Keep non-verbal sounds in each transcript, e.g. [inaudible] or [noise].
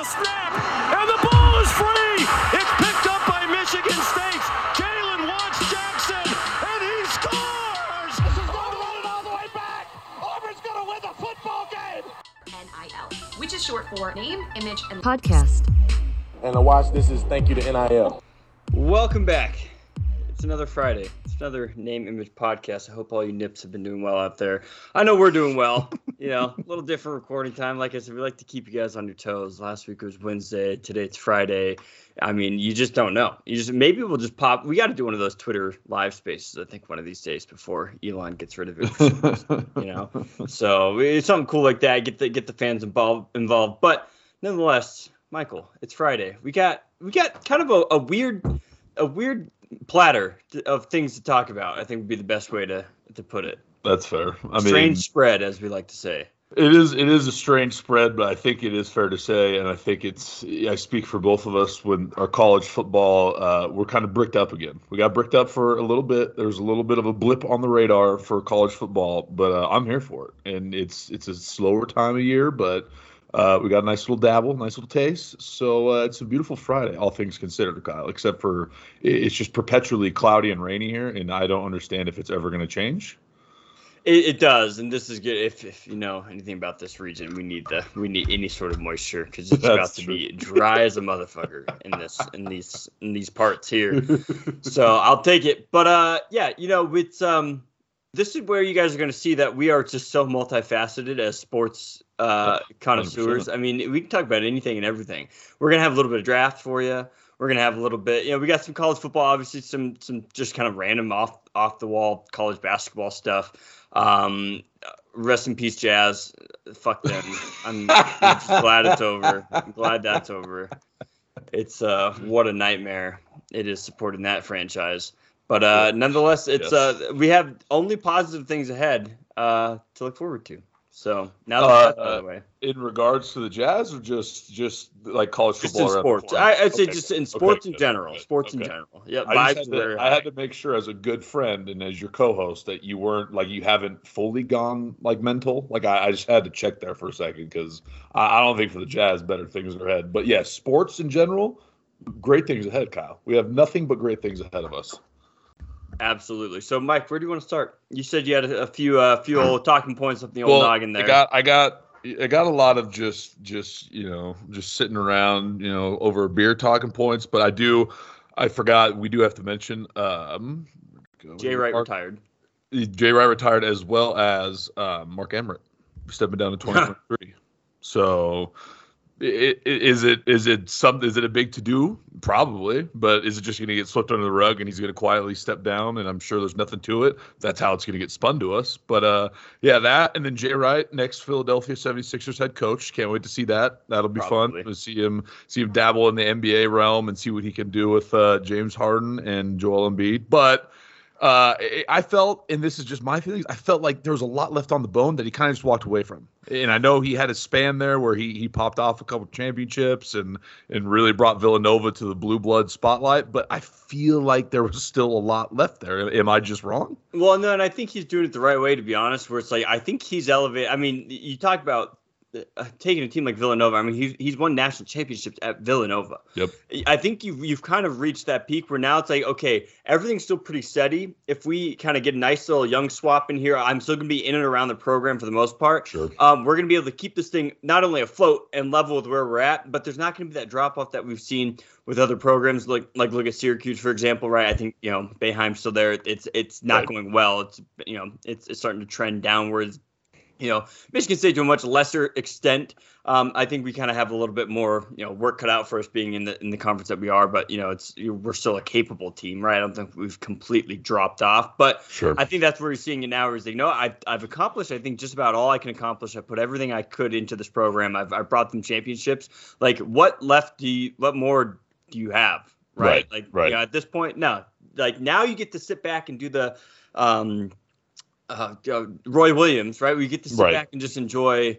the snap, and the ball is free. It's picked up by Michigan State. Jalen Watts Jackson, and he scores. This is going to run it all the way back. Auburn's going to win the football game. NIL, which is short for name, image, and podcast. And a watch this is thank you to NIL. Welcome back. It's another Friday. It's another name image podcast. I hope all you nips have been doing well out there. I know we're doing well. You know, a little different recording time. Like I said, we like to keep you guys on your toes. Last week was Wednesday. Today it's Friday. I mean, you just don't know. You just maybe we'll just pop. We got to do one of those Twitter live spaces. I think one of these days before Elon gets rid of it. you know, [laughs] so it's something cool like that. Get the get the fans involved involved. But nonetheless, Michael, it's Friday. We got we got kind of a, a weird a weird platter of things to talk about. I think would be the best way to to put it. That's fair. I Strange mean, spread, as we like to say. it is it is a strange spread, but I think it is fair to say, and I think it's I speak for both of us when our college football uh, we're kind of bricked up again. We got bricked up for a little bit. There's a little bit of a blip on the radar for college football, but uh, I'm here for it, and it's it's a slower time of year, but. Uh, we got a nice little dabble, nice little taste. So uh, it's a beautiful Friday, all things considered, Kyle. Except for it's just perpetually cloudy and rainy here, and I don't understand if it's ever going to change. It, it does, and this is good. If, if you know anything about this region, we need the we need any sort of moisture because it's That's about to true. be dry as a motherfucker in this in these in these parts here. [laughs] so I'll take it. But uh, yeah, you know, it's um, this is where you guys are going to see that we are just so multifaceted as sports uh connoisseurs. I mean, we can talk about anything and everything. We're gonna have a little bit of draft for you. We're gonna have a little bit, you know, we got some college football, obviously some some just kind of random off off the wall college basketball stuff. Um, rest in peace, Jazz. Fuck them. I'm, I'm just glad it's over. I'm glad that's over. It's uh, what a nightmare it is supporting that franchise. But uh, nonetheless, it's Yes. uh, we have only positive things ahead uh, to look forward to. So now that Uh, that's out of the way, in regards to the Jazz, or just just like college just football? in sports, I. I'd say Okay. just in Okay, sports in general. Right. Sports in general. Yeah, I, had to, I had to make sure as a good friend and as your co-host that you weren't like you haven't fully gone like mental. Like I, I just had to check there for a second because I, I don't think for the Jazz better things are ahead. But yes, sports in general, great things ahead, Kyle. We have nothing but great things ahead of us. Absolutely. So, Mike, where do you want to start? You said you had a, a few uh, few old [clears throat] talking points up the old noggin there. I got I got I got a lot of just just you know just sitting around you know over beer talking points, but I do I forgot we do have to mention um Jay Wright Mark- retired. Jay Wright retired as well as uh, Mark Emmert stepping down to [laughs] 2023. so is it is it some is it a big to do? Probably, but is it just going to get swept under the rug and he's going to quietly step down? And I'm sure there's nothing to it. That's how it's going to get spun to us. But uh, yeah, that and then Jay Wright, next Philadelphia 76ers head coach. Can't wait to see that. That'll be Probably. fun to see him see him dabble in the NBA realm and see what he can do with uh, James Harden and Joel Embiid. But uh, I- felt, and this is just my feelings, I felt like there was a lot left on the bone that he kind of just walked away from. And I know he had a span there where he he popped off a couple championships and and really brought Villanova to the blue blood spotlight. But I feel like there was still a lot left there. Am I just wrong? Well, no, and I think he's doing it the right way, to be honest. Where it's like I think he's elevated. I mean, you talk about taking a team like Villanova. I mean, he's he's won national championships at Villanova. Yep. I think you've you've kind of reached that peak where now it's like, okay, everything's still pretty steady. If we kind of get a nice little young swap in here, I'm still gonna be in and around the program for the most part. Sure. Um, we're gonna be able to keep this thing not only afloat and level with where we're at, but there's not gonna be that drop off that we've seen with other programs. Like like look at Syracuse for example, right? I think you know Boeheim's still there. It's it's not Right. going well. It's you know it's it's starting to trend downwards. You know, Michigan State to a much lesser extent. Um, I think we kind of have a little bit more, you know, work cut out for us being in the in the conference that we are. But you know, it's we're still a capable team, right? I don't think we've completely dropped off. But Sure. I think that's where you're seeing it now. Is like, no, I've I've accomplished. I think just about all I can accomplish. I put everything I could into this program. I've I brought them championships. Like, what left do you? What more do you have? Right. Right, Like, right. You know, at this point, no. Like now you get to sit back and do the, um, uh, uh, Roy Williams, right? We get to sit Right. back and just enjoy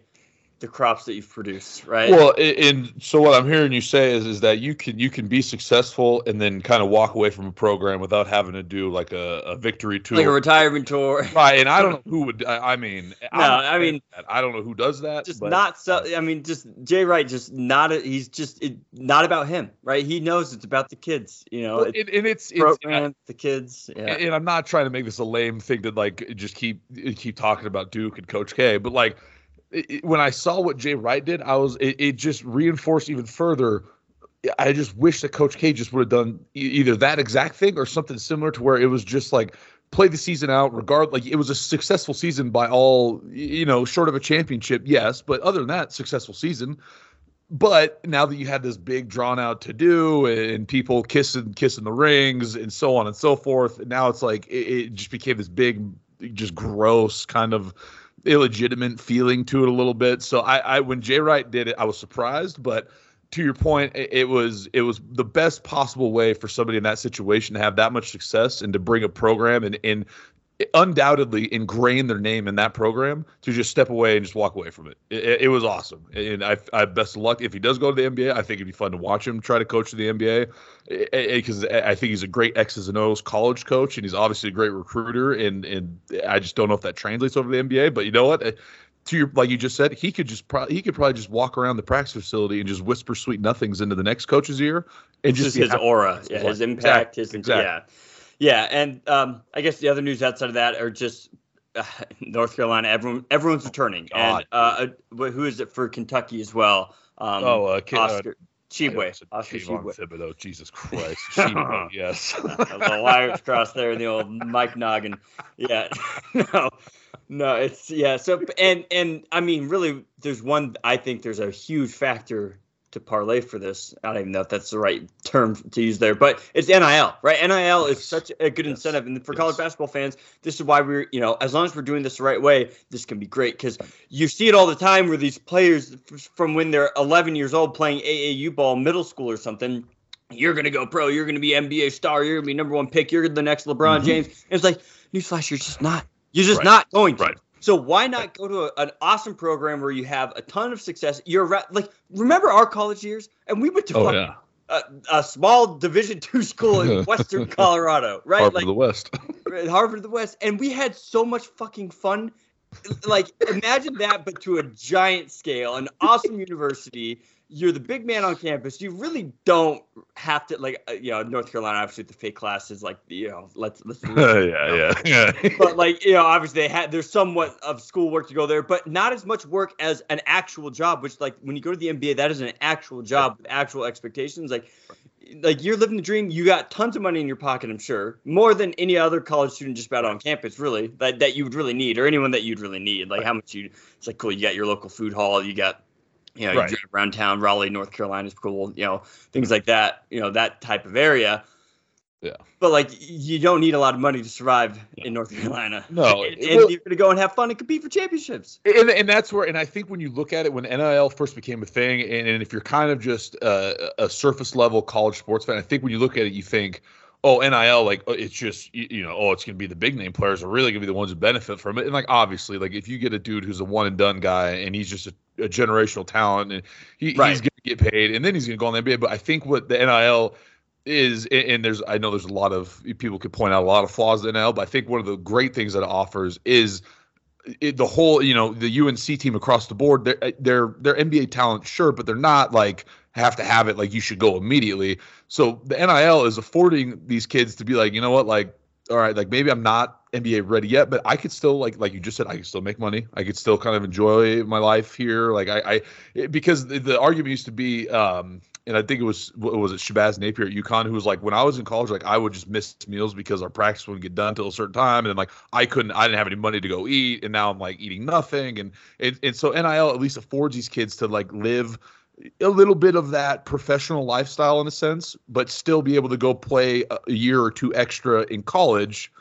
the crops that you've produced, right? Well, and so what I'm hearing you say is is that you can you can be successful and then kind of walk away from a program without having to do like a, a victory tour. like a retirement tour. [laughs] right, and I don't know who would. I I mean, No, I mean- that. I don't know who does that. just but- not so. I mean, just Jay Wright, just not. A, he's just it, not about him, right? He knows it's about the kids. You know, Well, it's and, and it's, it's program, the kids. Yeah. and I'm not trying to make this a lame thing to like just keep keep talking about Duke and Coach K, but like it, when I saw what Jay Wright did, I was it, it just reinforced even further. I just wish that Coach K just would have done either that exact thing or something similar to where it was just like play the season out regard like it was a successful season by all you know short of a championship yes but other than that successful season but now that you had this big drawn out to do and people kissing kissing the rings and so on and so forth now it's like it, it just became this big just gross kind of illegitimate feeling to it a little bit. So i, I when jay wright did it i was surprised but to your point it, was it was the best possible way for somebody in that situation to have that much success and to bring a program and and undoubtedly ingrained their name in that program to just step away and just walk away from it. It, it was awesome, and I, I best of luck if he does go to the NBA. I think it'd be fun to watch him try to coach the NBA because I think he's a great X's and O's college coach, and he's obviously a great recruiter. And and I just don't know if that translates over to the NBA. But you know what? Uh, to your like you just said, he could just probably he could probably just walk around the practice facility and just whisper sweet nothings into the next coach's ear and just just his happy. aura, yeah, his impact, his exactly. yeah, yeah. And um, I guess the other news outside of that are just uh, [laughs] North Carolina. Everyone, everyone's returning, and uh, uh, who is it for Kentucky as well? Um, Oh, uh, K- uh, Oscar Tshiebwe, Oscar Tshiebwe. Thibodeau. Jesus Christ. [laughs] Tshiebwe, yes. [laughs] the wires crossed there in the old Mike Noggin. Yeah, no, no, it's yeah. So and and I mean, really, there's one. I think there's a huge factor to parlay for this. I don't even know if that's the right term to use there, but it's NIL, right? NIL is such a good Yes. incentive, and for Yes. college basketball fans, this is why we're you know as long as we're doing this the right way, this can be great because you see it all the time where these players from when they're 11 years old playing AAU ball, middle school or something. You're gonna go pro. You're gonna be NBA star. You're gonna be number one pick. You're the next LeBron Mhm. James. And it's like newsflash, you're just not. You're just Right. not going to. Right. So why not go to a, an awesome program where you have a ton of success? You're ra- like, remember our college years, and we went to Oh fucking yeah. a, a small Division two [laughs] school in Western Colorado, right? Harvard like of the West. [laughs] Harvard of the West, and we had so much fucking fun. Like, imagine that, but to a giant scale, an awesome university. You're the big man on campus. You really don't have to like, uh, you know, North Carolina. Obviously, the fake classes, like, you know, let's let's. [laughs] yeah, yeah, [laughs] yeah. but like you know obviously they had there's somewhat of schoolwork to go there but not as much work as an actual job which like when you go to the nba that is an actual job with actual expectations like like you're living the dream you got tons of money in your pocket i'm sure more than any other college student just about on campus really that, that you would really need or anyone that you'd really need like how much you it's like cool you got your local food hall you got you know, Right. you drive around town, Raleigh, North Carolina is cool, you know, things like that, you know, that type of area. Yeah. But like, you don't need a lot of money to survive Yeah. in North Carolina. [laughs] No, and, and well- you're gonna go and have fun and compete for championships. and, and that's where and i think when you look at it when nil first became a thing and, and if you're kind of just uh, a surface level college sports fan i think when you look at it you think oh nil like oh, it's just you, know oh it's going to be the big name players are really going to be the ones who benefit from it and like obviously like if you get a dude who's a one and done guy and he's just a, a generational talent and he, Right. he's going to get paid and then he's going to go on the nba but i think what the nil is and- there's I know there's a lot of people could point out a lot of flaws in NL, but I think one of the great things that it offers is it, the whole you know the UNC team across the board they're they're they're NBA talent sure, but they're not like have to have it like you should go immediately. So the NIL is affording these kids to be like you know what like all right like maybe I'm not NBA ready yet, but I could still like like you just said I could still make money. I could still kind of enjoy my life here. Like I I because the, the argument used to be um and I think it was was it Shabazz Napier at UConn who was like when I was in college like I would just miss meals because our practice wouldn't get done till a certain time and then like I couldn't I didn't have any money to go eat and now I'm like eating nothing and and, and so NIL at least affords these kids to like live a little bit of that professional lifestyle in a sense but still be able to go play a year or two extra in college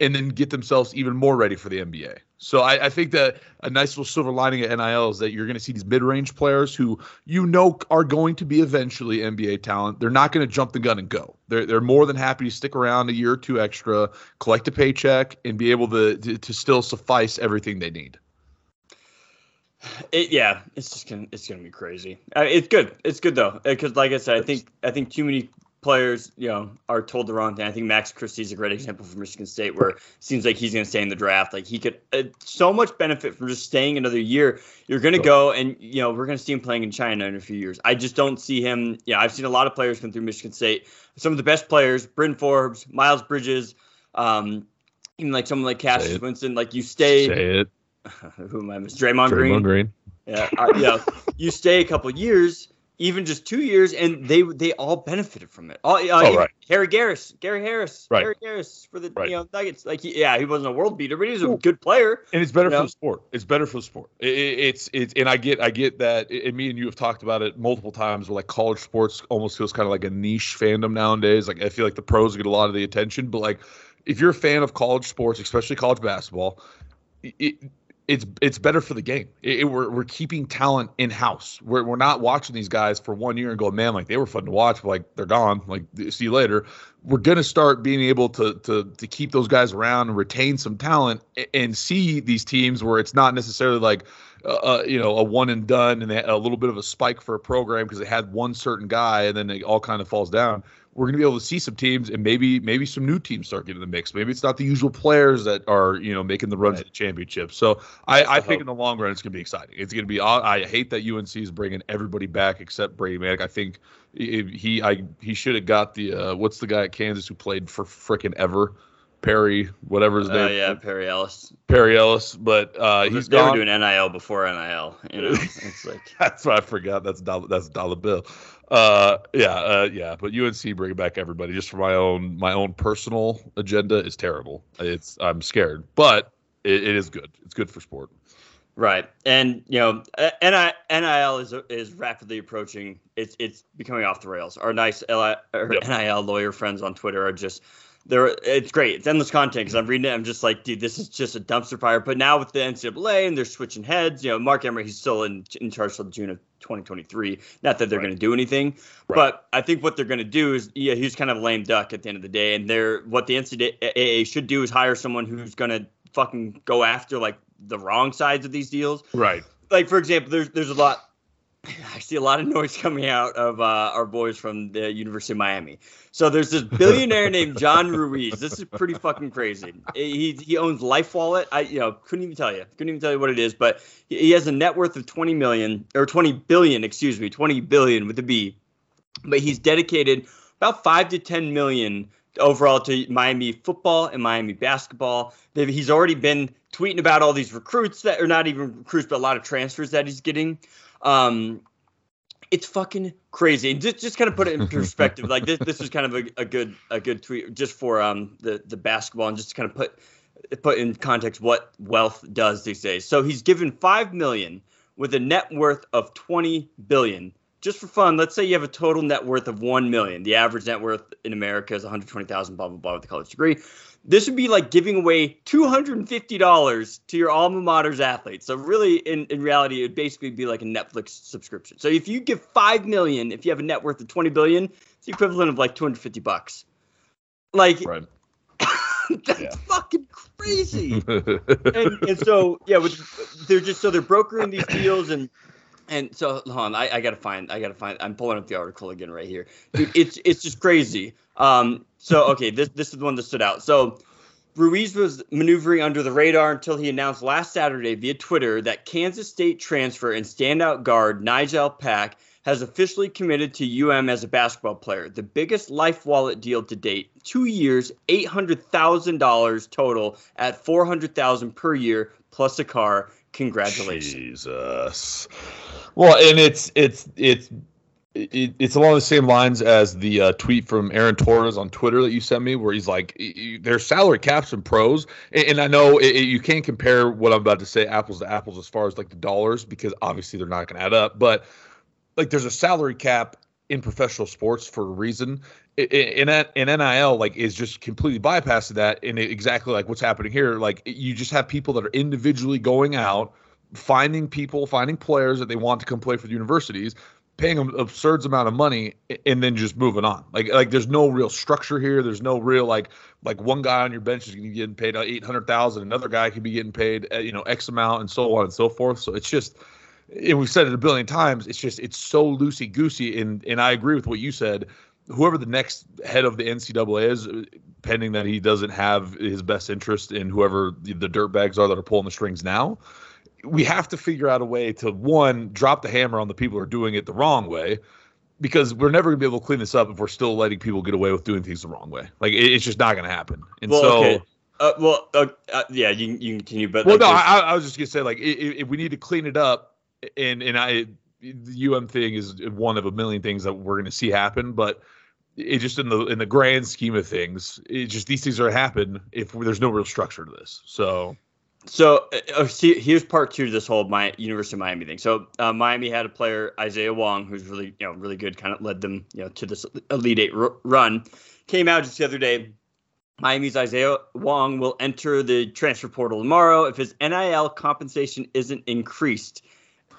and then get themselves even more ready for the NBA. So I, I think that a nice little silver lining at NIL is that you're going to see these mid-range players who you know are going to be eventually NBA talent. They're not going to jump the gun and go. They're they're more than happy to stick around a year or two extra, collect a paycheck, and be able to to, to still suffice everything they need. It, yeah, it's just gonna it's gonna be crazy. Uh, it's good. It's good though, because like I said, I think I think too many players, you know, are told the wrong thing. I think Max Christie is a great example from Michigan State, where it seems like he's going to stay in the draft. Like he could uh, so much benefit from just staying another year. You're going to go, and you know, we're going to see him playing in China in a few years. I just don't see him. Yeah, I've seen a lot of players come through Michigan State. Some of the best players, Bryn Forbes, Miles Bridges, um, even like someone like Cassius Winston. Like you stay. [laughs] Who am I? Miss Draymond, Green? Draymond Green. Green. Yeah, uh, yeah. You stay a couple years, even just two years, and they they all benefited from it. All, uh, Oh, right. Harry Garris, Gary Harris, Right. Harry Garris for the Right. you know Nuggets. Like, he, yeah, he wasn't a world beater, but he was a good player. and it's better You for know? the sport. It's better for the sport. It, it, it's it's and I get I get that. And me and you have talked about it multiple times. Where like college sports almost feels kind of like a niche fandom nowadays. Like I feel like the pros get a lot of the attention, but like if you're a fan of college sports, especially college basketball, it, it's it's better for the game. It, it- we're we're keeping talent in house. We're we're not watching these guys for one year and go, man, like they were fun to watch, but like they're gone. Like see you later. We're gonna start being able to to to keep those guys around and retain some talent a- and see these teams where it's not necessarily like. Uh, uh, you know, a one and done, and a little bit of a spike for a program because they had one certain guy, and then it all kind of falls down we're going to be able to see some teams and maybe maybe some new teams start getting in the mix. Maybe it's not the usual players that are you know making the runs Right. to the championship. So I, I think hope. in the long run it's going to be exciting. It's going to be. I hate that UNC is bringing everybody back except Brady Manek. I think he I he should have got the uh, what's the guy at Kansas who played for frickin' ever. Perry, whatever his Uh, name, yeah, Perry Ellis. Perry Ellis, but uh, he's they were gone. doing NIL before NIL. You know, it's like [laughs] That's what I forgot. That's dollar. That's dollar bill. Uh, yeah, uh, yeah. But UNC bringing back everybody just for my own my own personal agenda is terrible. It's I'm scared, but it, it is good. It's good for sport. Right, and you know, uh, NI, NIL is is rapidly approaching. It's it's becoming off the rails. Our nice LI, or Yep. NIL lawyer friends on Twitter are just they're it's great. It's endless content because I'm reading it. I'm just like, dude, this is just a dumpster fire. But now with the NCAA and they're switching heads, you know, Mark Emmert he's still in in charge till June of 2023. Not that they're Right. going to do anything, Right. but I think what they're going to do is, yeah, he's kind of a lame duck at the end of the day. And they're what the NCAA should do is hire someone who's going to fucking go after like the wrong sides of these deals Right. like for example, there's there's a lot. [laughs] I see a lot of noise coming out of uh, our boys from the University of Miami. So there's this billionaire [laughs] named John Ruiz. This is pretty fucking crazy. He he owns Life Wallet. I you know couldn't even tell you. Couldn't even tell you what it is. But he has a net worth of 20 million or 20 billion. Excuse me, 20 billion with a B. But he's dedicated about five to 10 million overall to Miami football and Miami basketball. They've, he's already been tweeting about all these recruits that are not even recruits, but a lot of transfers that he's getting. Um, it's fucking crazy. And just just kind of put it in [laughs] perspective. like this this is kind of a, a good a good tweet just for um the the basketball and just to kind of put put in context what wealth does these days. So he's given five million with a net worth of twenty billion. Just for fun, let's say you have a total net worth of one million. The average net worth in America is one hundred twenty thousand. Blah blah blah with a college degree. This would be like giving away two hundred and fifty dollars to your alma mater's athletes. So really, in, in reality, it would basically be like a Netflix subscription. So if you give five million, if you have a net worth of twenty billion, it's the equivalent of like two hundred fifty bucks. Like Right. [laughs] that's Yeah. fucking crazy [laughs] and, and so yeah, with they're just so they're brokering these deals and and so hold on, I, I gotta find I gotta find I'm pulling up the article again right here. Dude, it's it's just crazy. Um so okay, this this is the one that stood out. So Ruiz was maneuvering under the radar until he announced last Saturday via Twitter that Kansas State transfer and standout guard Nigel Pack has officially committed to UM as a basketball player. The biggest life wallet deal to date. Two years, eight hundred thousand dollars total at four hundred thousand per year plus a car. Congratulations. Jesus. Well, and it's it's it's it, it's along the same lines as the uh, tweet from Aaron Torres on Twitter that you sent me, where he's like, "There's salary caps and pros," and, and I know it, it- you can't compare what I'm about to say apples to apples as far as like the dollars because obviously they're not going to add up, but like there's a salary cap in professional sports for a reason. In in NIL, like is just completely bypassing that, and exactly like what's happening here. Like you just have people that are individually going out, finding people, finding players that they want to come play for the universities, paying them absurd amount of money and then just moving on. Like like there's no real structure here. There's no real like like one guy on your bench is going to be getting paid eight hundred thousand, another guy could be getting paid uh, you know X amount, and so on and so forth. So it's just. And we've said it a billion times. It's just it's so loosey goosey, and and I agree with what you said. Whoever the next head of the NCAA is, pending that he doesn't have his best interest in whoever the, the dirtbags are that are pulling the strings now, we have to figure out a way to one drop the hammer on the people who are doing it the wrong way because we're never gonna be able to clean this up if we're still letting people get away with doing things the wrong way. Like it, it's just not gonna happen. And Well, so, okay. Uh, well, uh, uh, yeah, you, can- you can continue, but well, like, no, I, I was just gonna say like if we need to clean it up, and and I the UM thing is one of a million things that we're gonna see happen, but. It just in the in the grand scheme of things, it just these things are happen if there's no real structure to this. So So uh, uh, see, here's part two to this whole my University of Miami thing. So uh, Miami had a player Isaiah Wong who's really you know really good, kind of led them you know to this Elite Eight r- run. Came out just the other day. Miami's Isaiah Wong will enter the transfer portal tomorrow if his NIL compensation isn't increased.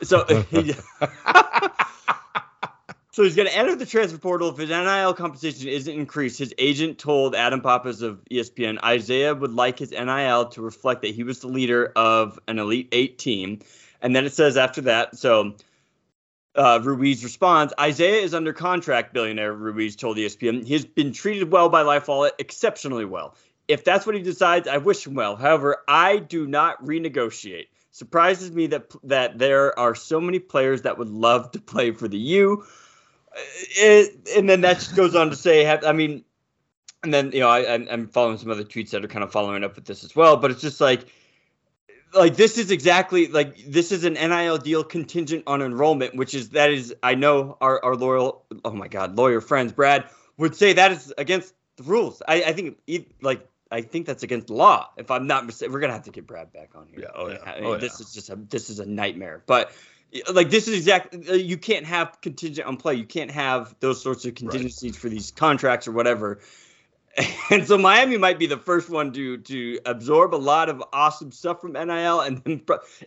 So [laughs] he, [laughs] [laughs] so he's going to enter the transfer portal if his NIL compensation isn't increased. His agent told Adam Pappas of ESPN Isaiah would like his NIL to reflect that he was the leader of an Elite Eight team. And then it says after that, so uh, Ruiz responds Isaiah is under contract, billionaire Ruiz told ESPN. He's been treated well by Life Wallet, exceptionally well. If that's what he decides, I wish him well. However, I do not renegotiate. Surprises me that that there are so many players that would love to play for the U. Uh, it, and then that just goes on to say, I mean, and then you know I, I'm- I'm following some other tweets that are kind of following up with this as well. But it's just like, like this is exactly like this is an NIL deal contingent on enrollment, which is that is I know our our loyal oh my god lawyer friends Brad would say that is against the rules. I I think like I think that's against law. If I'm not mistaken, we're gonna have to get Brad back on here. Yeah, oh yeah, I mean, oh this yeah. is just a this is a nightmare. But like this is exactly uh, you can't have contingent on play. You can't have those sorts of contingencies for these contracts or whatever. [laughs] And so Miami might be the first one to to absorb a lot of awesome stuff from NIL, and then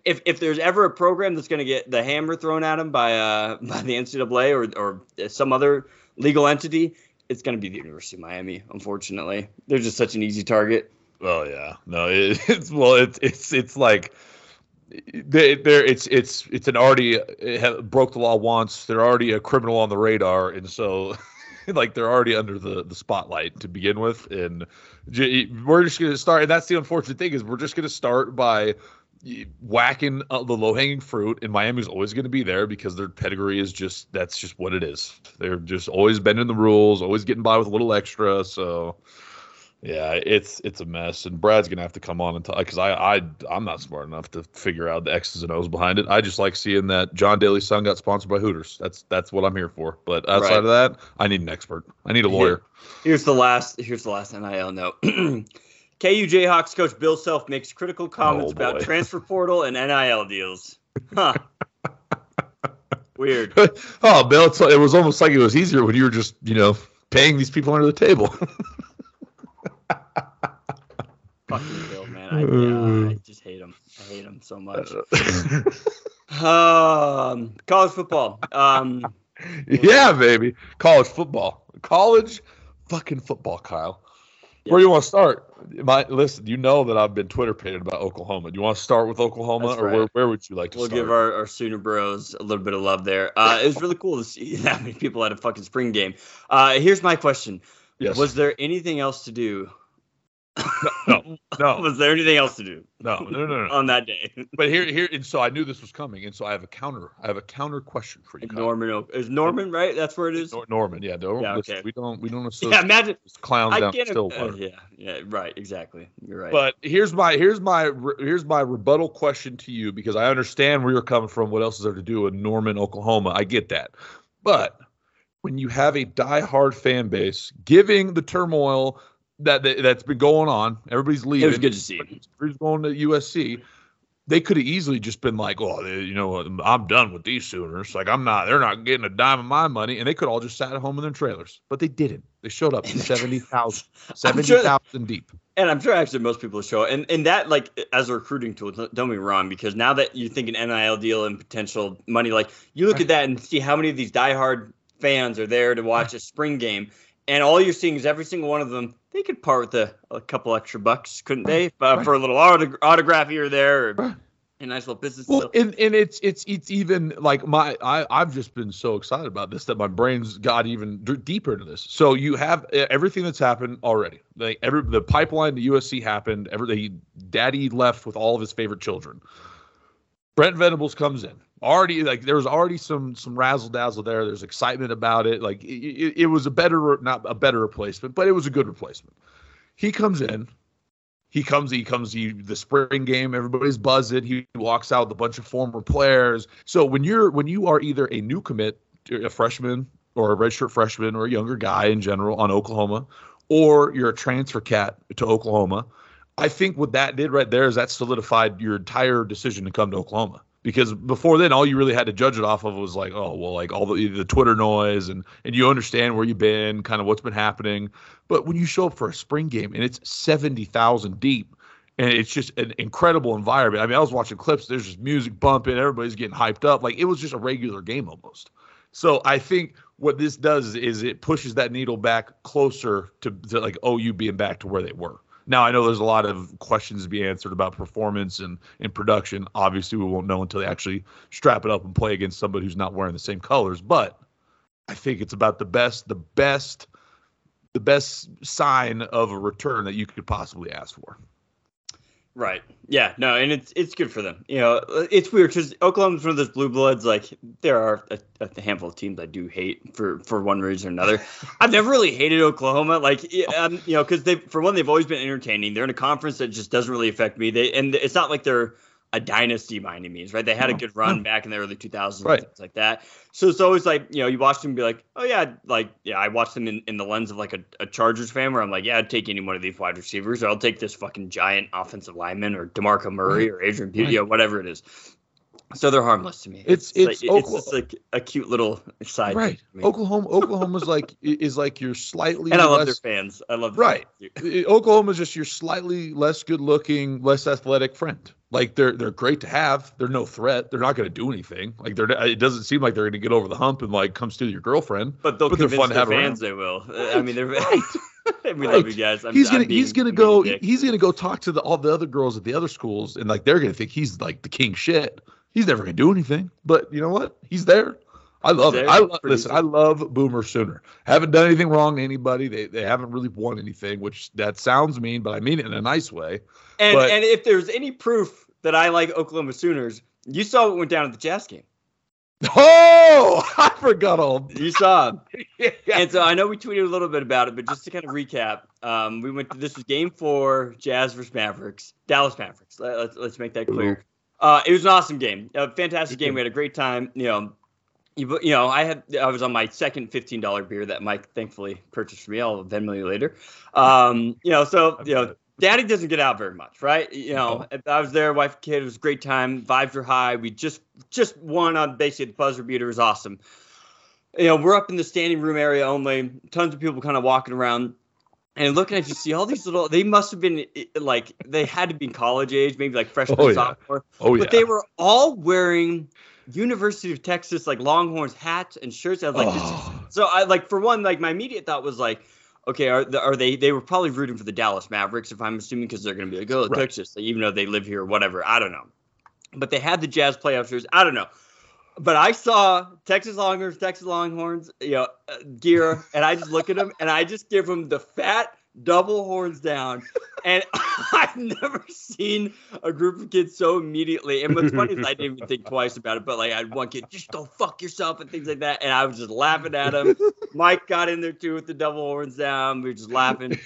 if if there's ever a program that's going to get the hammer thrown at them by uh [laughs] by the NCAA or or some other legal entity, it's going to be the University of Miami. Unfortunately, they're just such an easy target. Oh yeah, no, it, [laughs] it's well, it's it's it's like they they're it's it's it's an already it broke the law once. They're already a criminal on the radar, and so [laughs] like they're already under the the spotlight to begin with. And j- we're just gonna start. And that's the unfortunate thing is we're just gonna start by whacking uh, the low hanging fruit. And Miami's always gonna be there because their pedigree is just that's just what it is. They're just always bending the rules, always getting by with a little extra. So. Yeah, it's it's a mess, and Brad's gonna have to come on and talk because I I I'm not smart enough to figure out the X's and O's behind it. I just like seeing that John Daly's son got sponsored by Hooters. That's that's what I'm here for. But outside Right. of that, I need an expert. I need a lawyer. Here's the last. Here's the last NIL note. [clears throat] KU Jayhawks coach Bill Self makes critical comments Oh, about transfer portal and NIL deals. Huh. [laughs] Weird. oh, Bill, it's, it was almost like it was easier when you were just you know paying these people under the table. [laughs] Fucking Bill, man. I, yeah, I just hate him. I hate him so much. [laughs] Um, college football. Um, [laughs] yeah, baby, college football, college fucking football, Kyle. Where do you want to start? My listen, you know that I've been Twitter pated about Oklahoma. Do you want to start with Oklahoma, or where, where would you like to start? we'll start? give our, our Sooner Bros a little bit of love there. Uh, it was really cool to see [laughs] that many people at a fucking spring game. Uh, here's my question: yes. Was there anything else to do? No, no, [laughs] Was there anything else to do no, no, no, no. [laughs] on that day? But here, here, and so I knew this was coming, and so I have a counter. I have a counter question for you, Norman is Norman right? That's where it is. Nor- Norman, yeah, no, Yeah, okay. we don't, we don't associate Yeah, imagine. clowns I down. Stillwater. Uh, yeah, yeah, right, exactly. You're right. But here's my here's my re- here's my rebuttal question to you because I understand where you're coming from. What else is there to do in Norman, Oklahoma? I get that, but when you have a diehard fan base, giving the turmoil that, that that's been going on, everybody's leaving. it was good to see. Everybody's going to USC. they could have easily just been like, "Oh, they- you know, I'm done with these Sooners. Like, I'm not. They're not getting a dime of my money." And they could all just sat at home in their trailers, but they didn't. They showed up [laughs] seventy thousand, seventy sure- thousand deep. And I'm sure actually most people show and and that like as a recruiting tool. Don't be wrong, because now that you think an NIL deal and potential money, like you look at that and see how many of these diehard fans are there to watch a spring game, and all you're seeing is every single one of them. They could part with a, a couple extra bucks, couldn't they, uh, for a little autog- autograph here or there, or a nice little business. Well, deal. and, and it's it's it's even like my I I've just been so excited about this that my brain's got even d- deeper into this. So you have everything that's happened already. Like every the pipeline to USC happened. Every the daddy left with all of his favorite children. Brent Venables comes in. Already like there was already some some razzle dazzle there. There's excitement about it. Like it, it, was a better not a better replacement, but it was a good replacement. He comes in. He comes, he comes, he, the spring game, everybody's buzzing. He walks out with a bunch of former players. So when you're when you are either a new commit, a freshman or a redshirt freshman or a younger guy in general on Oklahoma, or you're a transfer cat to Oklahoma, I think what that did right there is that solidified your entire decision to come to Oklahoma. Because before then, all you really had to judge it off of was like, oh, well, like all the the Twitter noise and and you understand where you've been, kind of what's been happening. But when you show up for a spring game and it's seventy thousand deep, and it's just an incredible environment. I mean, I was watching clips. There's just music bumping, everybody's getting hyped up. Like it was just a regular game almost. So I think what this does is it pushes that needle back closer to, to like OU being back to where they were. Now I know there's a lot of questions to be answered about performance and, and production. Obviously, we won't know until they actually strap it up and play against somebody who's not wearing the same colors. But I think it's about the best, the best, the best sign of a return that you could possibly ask for. Right. Yeah. No, and it's it's good for them. You know, it's weird because Oklahoma's one of those blue bloods. Like there are a, a handful of teams I do hate for for one reason or another. [laughs] I've never really hated Oklahoma. Like um, you know, because they for one they've always been entertaining. They're in a conference that just doesn't really affect me. They and it's not like they're a dynasty by any means, right? They had a good run back in the early 2000s, Right. things like that. So it's always like, you know, you watch them and be like, oh yeah, like yeah, I watched them in, in the lens of like a, a Chargers fan where I'm like, yeah, I'd take any one of these wide receivers, or I'll take this fucking giant offensive lineman, or Demarco Murray, or Adrian you know, whatever it is. So they're harmless to me. It's- it's like, it's just like a cute little side. Right. thing. Oklahoma Oklahoma's like is like your slightly and I love their fans. I love Right. their fans. Oklahoma's just your slightly less good looking, less athletic friend. Like they're they're great to have. They're no threat. They're not going to do anything. Like they're it doesn't seem like they're going to get over the hump and like come steal your girlfriend. But they'll But they're convince fun to their have around. fans they will. I mean, they're [laughs] Right. we Right. love you guys. I'm, he's I'm gonna being- he's gonna go dick. he's gonna go talk to the all the other girls at the other schools and like they're gonna think he's like the king shit. He's never gonna do anything. But you know what? He's there. I love it. I lo- listen. I love Boomer Sooner. Haven't done anything wrong to anybody. They they haven't really won anything, which that sounds mean, but I mean it in a nice way. And But- and if there's any proof that I like Oklahoma Sooners, you saw what went down at the Jazz game. Oh, [laughs] I forgot all. You saw. [laughs] yeah. And so I know we tweeted a little bit about it, but just to kind of recap, um, we went to this was game four, Jazz versus Mavericks, Dallas Mavericks. Let, us let's make that clear. Uh, it was an awesome game, a fantastic game. We had a great time. You know, you, you know, I had I was on my second fifteen dollar beer that Mike thankfully purchased for me. I'll Venmo you later. Um, you know, so you know, Daddy doesn't get out very much, right? You know, I was there, wife, kid. It was a great time. Vibes were high. We just just won on basically the buzzer beater. It was awesome. You know, we're up in the standing room area only. Tons of people kind of walking around. And looking at you, see all these little. They must have been eh, like they had to be college age, maybe like freshman, Oh, yeah. sophomore. Oh yeah. But they were all wearing University of Texas like Longhorns hats and shirts. I was like, this is Oh. so I like for one, like my immediate thought was like, okay, are the, are they? They were probably rooting for the Dallas Mavericks, if I'm assuming, because they're going to be like, oh, Right. Texas, like, even though they live here or whatever. I don't know, but they had the Jazz playoff shirts. I don't know, but I saw Texas Longhorns, Texas Longhorns, you know, uh, gear, and I just look at them and I just give them the fat double horns down. And [laughs] I've never seen a group of kids so immediately. And what's funny is I didn't even think [laughs] twice about it, but like I had one kid just go fuck yourself and things like that. And I was just laughing at him. Mike got in there too with the double horns down. We were just laughing.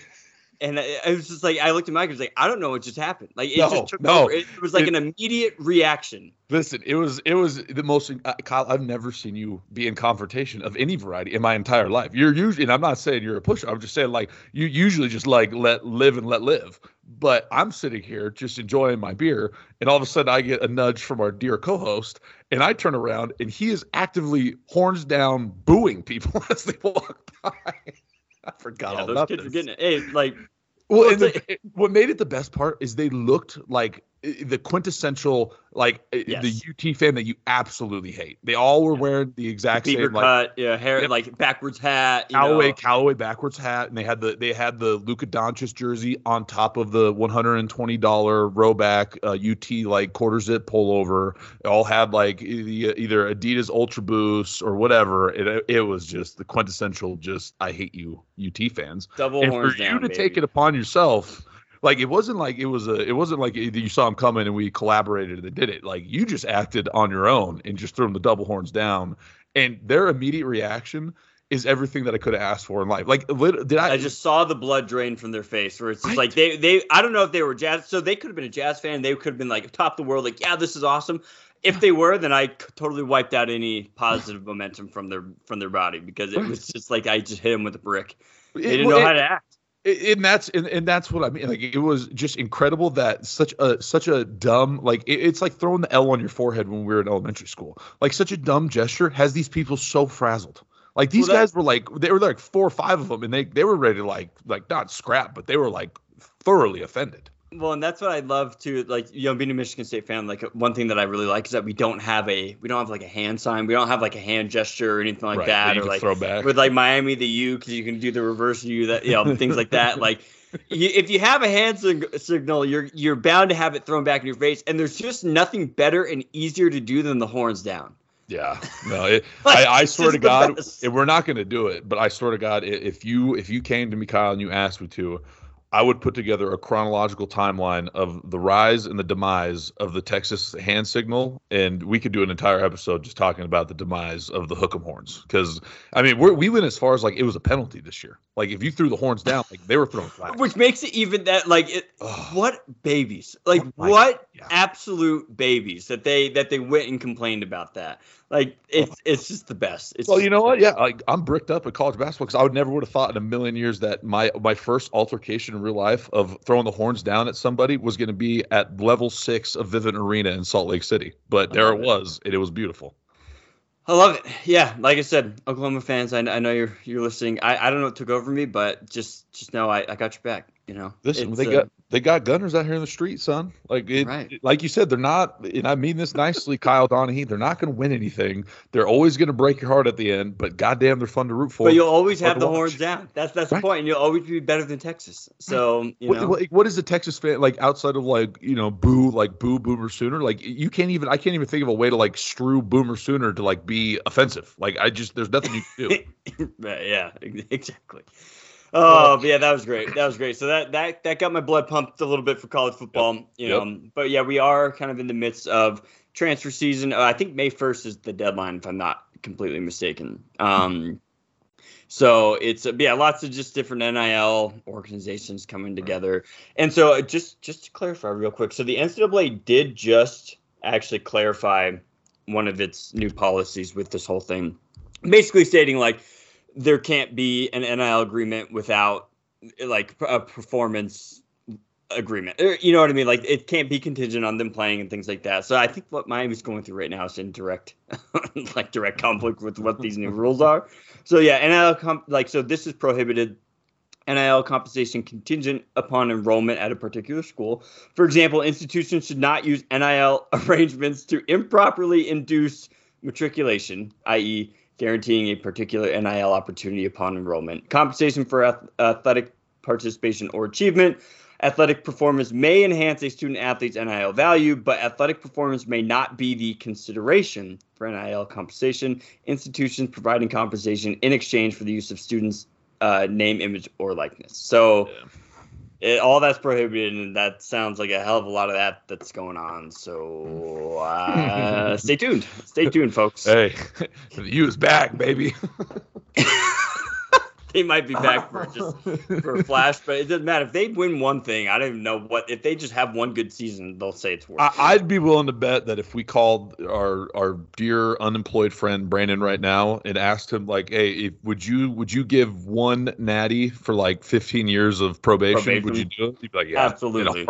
And I, I was just like, I looked at Mike. I was like, I don't know what just happened. Like it No, just took no. over. It, it was like It- an immediate reaction. Listen, it was it was the most uh, Kyle. I've never seen you be in confrontation of any variety in my entire life. You're usually, and I'm not saying you're a pusher. I'm just saying like you usually just like let live and let live. But I'm sitting here just enjoying my beer, and all of a sudden I get a nudge from our dear co-host, and I turn around and he is actively horns down booing people [laughs] as they walk by. I forgot Yeah, all those about kids this. were getting it. Hey, like Well, Well, the, it- what made it the best part is they looked like the quintessential like Yes. the UT fan that you absolutely hate. They all were wearing the exact beaver same like cut, yeah, hair, Yep. like backwards hat. You Callaway know. Callaway backwards hat, and they had the they had the Luka Doncic jersey on top of the one hundred and twenty dollar rowback uh, UT like quarter zip pullover. It all had like either Adidas Ultra Boost or whatever. It it was just the quintessential just I hate you UT fans double and horns for down. you to baby. take it upon yourself like it wasn't like it was a it wasn't like you saw him coming and we collaborated and they did it like you just acted on your own and just threw him the double horns down and their immediate reaction is everything that i could have asked for in life like did i, I just saw the blood drain from their face, where it's just I- like they they I don't know if they were jazz, so they could have been a jazz fan. They could have been like top of the world, like yeah, this is awesome. If they were, then I totally wiped out any positive momentum from their from their body because it was just like I just hit them with a brick. They didn't well, know how it- to act. And that's and, and that's what I mean. Like it was just incredible that such a such a dumb like it- it's like throwing the L on your forehead when we were in elementary school. Like such a dumb gesture has these people so frazzled. Like these Well, that- guys were like they were like four or five of them, and they they were ready to like like not scrap, but they were like thoroughly offended. Well, and that's what I love too. Like, you know, being a Michigan State fan, like one thing that I really like is that we don't have a we don't have like a hand sign. We don't have like a hand gesture or anything like Right, that, that or like throw back. with like Miami the U because you can do the reverse U that you know things like that. [laughs] Like, you, if you have a hand sig- signal, you're you're bound to have it thrown back in your face, and there's just nothing better and easier to do than the horns down. Yeah, [laughs] no, it, Like, I, I swear to God, and we're not going to do it. But I swear to God, if you if you came to me, Kyle, and you asked me to, I would put together a chronological timeline of the rise and the demise of the Texas hand signal, and we could do an entire episode just talking about the demise of the hook'em horns. Because I mean, we're, we went as far as like it was a penalty this year. Like if you threw the horns down, like they were throwing flags. Which makes it even that like it. What babies? Like Oh what yeah. absolute babies that they that they went and complained about that. Like oh. it's it's just the best. It's Well, you know what? Yeah, like I'm bricked up at college basketball because I would never would have thought in a million years that my my first altercation in real life of throwing the horns down at somebody was going to be at level six of Vivint Arena in Salt Lake City. But there love it it. was, and it was beautiful. I love it. Yeah, like I said, Oklahoma fans, I, I know you're you're listening. I, I don't know what took over me, but just just know I, I got your back. You know, Listen, they uh, got they got gunners out here in the street, son. Like it, Right. like you said, they're not. And I mean this nicely, Kyle Donahue. They're not going to win anything. They're always going to break your heart at the end. But goddamn, they're fun to root for. But you'll always have the watch. horns down. That's that's Right. the point, and you'll always be better than Texas. So you What, know, what, what is a Texas fan like outside of like you know boo like boo Boomer Sooner like you can't even I can't even think of a way to like strew Boomer Sooner to like be offensive like I just there's nothing you can do. [laughs] Yeah, [laughs] exactly. Oh, but yeah, that was great. That was great. So that that that got my blood pumped a little bit for college football. You Yep. know, but yeah, we are kind of in the midst of transfer season. Uh, I think May first is the deadline, if I'm not completely mistaken. Um, so it's uh, yeah, lots of just different NIL organizations coming together. And so uh, just just to clarify real quick, so the NCAA did just actually clarify one of its new policies with this whole thing, basically stating like there can't be an NIL agreement without like a performance agreement. Er, you know what I mean? Like it can't be contingent on them playing and things like that. So I think what Miami's going through right now is in direct, [laughs] like direct conflict with what these new rules are. So yeah, NIL comp- like so this is prohibited. NIL compensation contingent upon enrollment at a particular school. For example, institutions should not use NIL [laughs] arrangements to improperly induce matriculation, i.e., guaranteeing a particular NIL opportunity upon enrollment. Compensation for ath- athletic participation or achievement. Athletic performance may enhance a student athlete's NIL value, but athletic performance may not be the consideration for NIL compensation. Institutions providing compensation in exchange for the use of students' uh, name, image, or likeness. So it, all that's prohibited, and that sounds like a hell of a lot of that that's going on. So uh, [laughs] stay tuned. Stay tuned, folks. Hey, [laughs] the U is back, baby. [laughs] [laughs] they might be back for just [laughs] for a flash, but it doesn't matter if they win one thing. I don't even know what if they just have one good season, they'll say it's worth. I, it. I'd be willing to bet that if we called our our dear unemployed friend Brandon right now and asked him like, "Hey, if, would you would you give one natty for like 15 years of probation? Would you do it?" He'd be like, "Yeah, Absolutely.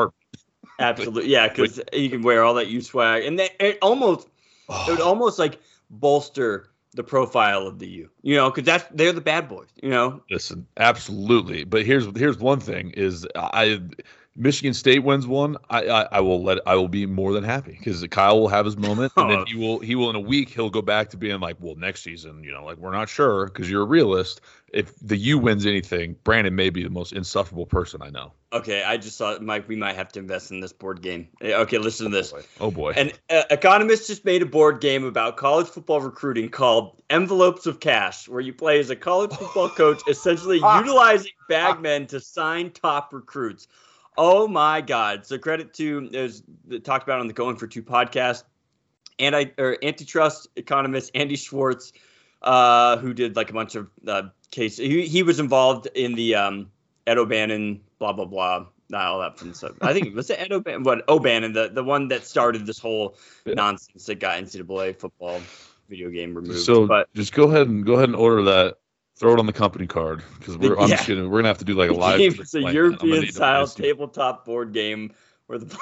Absolutely, yeah, because you can wear all that you swag, and they, it almost it would almost like bolster the profile of the U. You know, because that's they're the bad boys. You know, Listen, absolutely. But here's here's one thing: is I Michigan State wins one, I I, I will let I will be more than happy because Kyle will have his moment, and Oh. then [laughs] he will he will in a week he'll go back to being like, well, next season, you know, like we're not sure because you're a realist. If the U wins anything, Brandon may be the most insufferable person I know. okay, I just thought Mike, we might have to invest in this board game. Eh, Okay, listen to this. Oh boy. An uh, economist just made a board game about college football recruiting called Envelopes of Cash, where you play as a college football coach, [laughs] essentially utilizing bagmen to sign top recruits. Oh my God! So credit to as talked about on the Going for Two podcast, anti or antitrust economist Andy Schwarz, uh, who did like a bunch of uh, cases. He, he was involved in the um, Ed O'Bannon, blah blah blah. Not all that fun stuff. I think it [laughs] was it Ed O'Bannon, what O'Bannon, the, the one that started this whole nonsense that got NCAA football video game removed. so but just go ahead and go ahead and order that. Throw it on the company card because we're I'm just gonna we're gonna have to do like a [laughs] live. stream a playing that. I'm gonna European style tabletop board game where the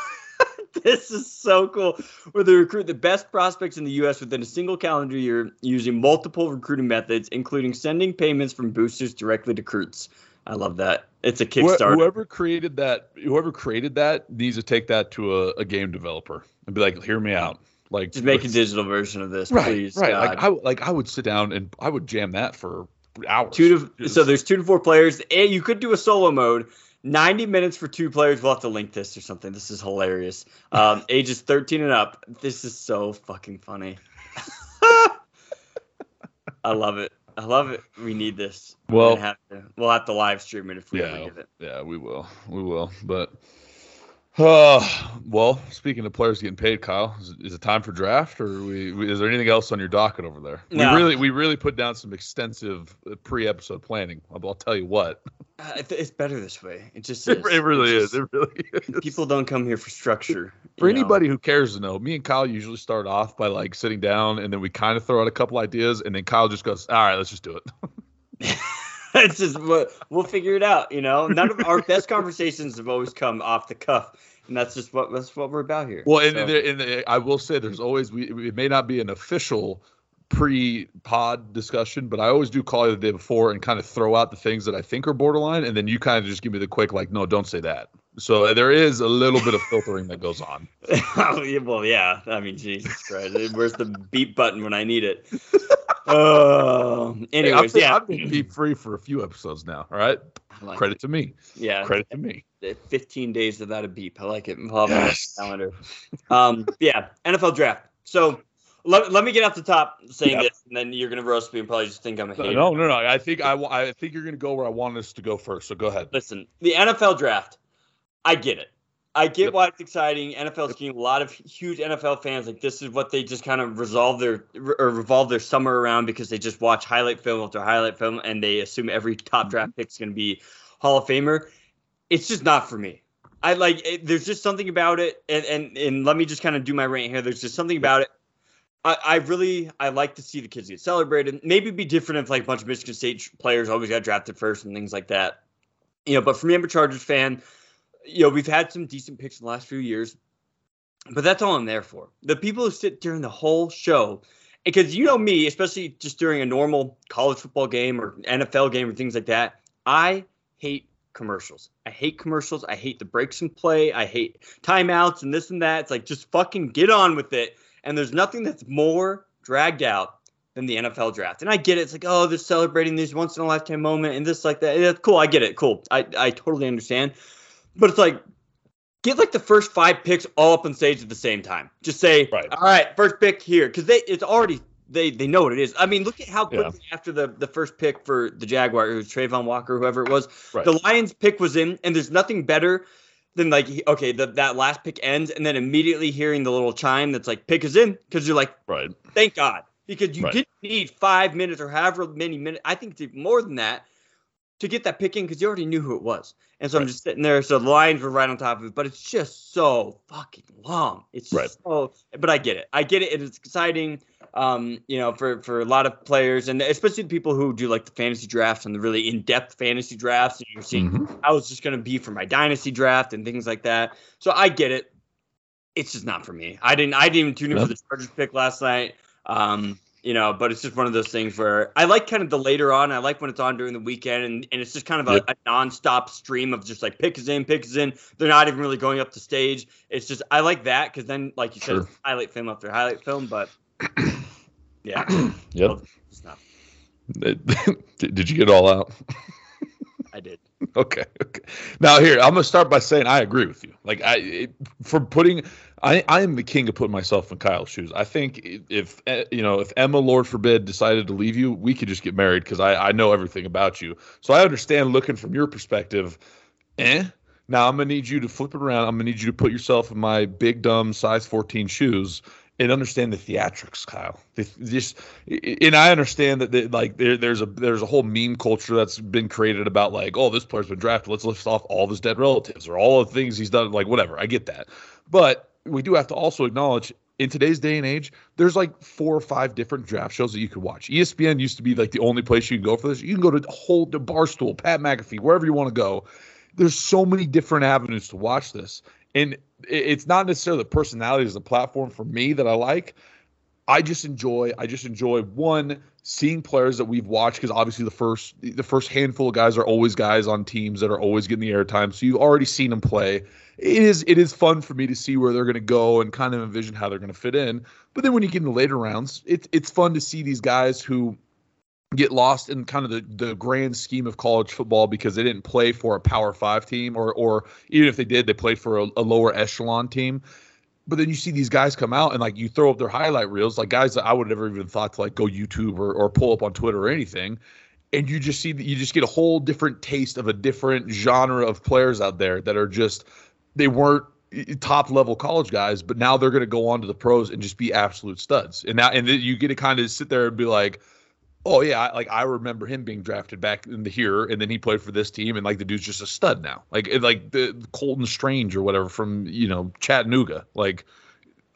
[laughs] this is so cool. Where they recruit the best prospects in the U.S. within a single calendar year using multiple recruiting methods, including sending payments from boosters directly to recruits. I love that. It's a Kickstarter. Whoever created that, whoever created that, needs to take that to a, a game developer and be like, "Hear me out." Like, Just make a digital version of this, right, please. right. God. Like I like I would sit down and I would jam that for hours. two to so there's two to four players. And you could do a solo mode. 90 minutes for two players. We'll have to link this or something. This is hilarious. Um, [laughs] ages 13 and up. This is so fucking funny. [laughs] I love it. I love it. We need this. Well- have to, we'll have to live stream it if we ever yeah, get it. yeah, we will, we will. But uh, [sighs] well, speaking of players getting paid, Kyle, is, is it time for draft, or we, we- is there anything else on your docket over there? No. We really, we really put down some extensive uh, pre-episode planning. I'll, I'll tell you what, Uh, it- it's better this way. It just [laughs] it, is. really It's is. It really [laughs] is. People don't come here for structure. For you know? anybody who cares to know, me and Kyle usually start off by like sitting down and then we kind of throw out a couple ideas and then Kyle just goes, "All right, let's just do it." [laughs] it's just we'll, we'll figure it out. You know, none of our best conversations have always come off the cuff, and that's just what that's what we're about here. Well, and, So- and, and, and I will say, there's always we it may not be an official pre-pod discussion, but I always do call you the day before and kind of throw out the things that I think are borderline, and then you kind of just give me the quick like, "No, don't say that." So there is a little bit of filtering that goes on. [laughs] well, yeah. I mean, Jesus Christ, where's the beep button when I need it? [laughs] Uh, Hey, anyways, I've, yeah. I've been beep free for a few episodes now. All right, like credit to me. Yeah. Credit to me. 15 days without a beep. I like it. [laughs] We'll have it on the calendar. Um, yeah, NFL draft. So let, let me get off the top saying Yeah. this, and then you're gonna roast me and probably just think I'm a hater. No, no, no. I think I, I think you're gonna go where I want us to go first. So go ahead. Listen, the NFL draft, I get it. I get why it's exciting. NFL's getting a lot of huge NFL fans. Like this is what they just kind of resolve their or revolve their summer around because they just watch highlight film after highlight film and they assume every top draft mm-hmm. pick is going to be Hall of Famer. It's just not for me. I like it, there's just something about it, and and and let me just kind of do my rant here. There's just something about it. I, I really I like to see the kids get celebrated. Maybe it'd be different if like a bunch of Michigan State players always got drafted first and things like that. You know, but for me, I'm a Chargers fan. You know, we've had some decent picks in the last few years, but that's all I'm there for. The people who sit during the whole show, because you know me, especially just during a normal college football game or NFL game or things like that, I hate commercials. I hate commercials. I hate the breaks in play. I hate timeouts and this and that. It's like just fucking get on with it. And there's nothing that's more dragged out than the NFL draft. And I get it. It's like, oh, they're celebrating these once in a lifetime moment and this like that. Yeah, cool. I get it. Cool. I, I totally understand. But it's like, get like the first five picks all up on stage at the same time. Just say, Right. all right, first pick here. Because they it's already they they know what it is. I mean, look at how Yeah. quickly after the, the first pick for the Jaguar, it was Travon Walker, whoever it was, Right. the Lions pick was in, and there's nothing better than like okay, the, that last pick ends, and then immediately hearing the little chime that's like pick is in, because you're like, Right. thank God, because you Right. didn't need five minutes or however many minutes. I think it's even more than that to get that pick in because you already knew who it was. And so I'm just sitting there. So the lines were right on top of it, but it's just so fucking long. It's Right. so, but I get it. I get it. and It's exciting, um, you know, for, for a lot of players and especially the people who do like the fantasy drafts and the really in depth fantasy drafts. And you're seeing Mhm. how it's just going to be for my dynasty draft and things like that. So I get it. It's just not for me. I didn't. I didn't even tune in for the Chargers pick last night. Um, you know, but it's just one of those things where I like kind of the later on. I like when it's on during the weekend, and, and it's just kind of a, Yep. a nonstop stream of just like pick is in, pick is in. They're not even really going up the stage. It's just I like that because then, like you said, Sure. it's highlight film after highlight film. But [clears throat] yeah, [clears throat] Yep. it's. [laughs] Did you get it all out? [laughs] I did. [laughs] Okay. Okay. Now here, I'm gonna start by saying I agree with you. Like I, it, for putting, I, I am the king of putting myself in Kyle's shoes. I think if eh, you know, if Emma, Lord forbid, decided to leave you, we could just get married because I, I know everything about you. So I understand looking from your perspective. Eh. Now I'm gonna need you to flip it around. I'm gonna need you to put yourself in my big dumb size 14 shoes and understand the theatrics, Kyle. The, just, and I understand that the, like there, there's a there's a whole meme culture that's been created about like, oh, this player's been drafted. Let's list off all of his dead relatives or all the things he's done. Like whatever, I get that, but we do have to also acknowledge. In today's day and age, there's like four or five different draft shows that you could watch. ESPN used to be like the only place you can go for this. You can go to whole to Barstool, Pat McAfee, wherever you want to go. There's so many different avenues to watch this and it's not necessarily the personality as a platform for me that I like. I just enjoy I just enjoy one seeing players that we've watched because obviously the first the first handful of guys are always guys on teams that are always getting the airtime. So you've already seen them play. It is it is fun for me to see where they're going to go and kind of envision how they're going to fit in. But then when you get in the later rounds, it's it's fun to see these guys who get lost in kind of the, the grand scheme of college football because they didn't play for a power five team or or even if they did they played for a, a lower echelon team. But then you see these guys come out and like you throw up their highlight reels like guys that i would never even thought to like go youtube or, or pull up on twitter or anything. And you just see that you just get a whole different taste of a different genre of players out there that are just they weren't eh, eh, top level college guys but now they're going to go on to the pros and just be absolute studs. And now and then you get to kind of sit there and be like oh yeah, like I remember him being drafted back in the here, and then he played for this team, and like the dude's just a stud now, like like the Colton Strange or whatever from you know Chattanooga. Like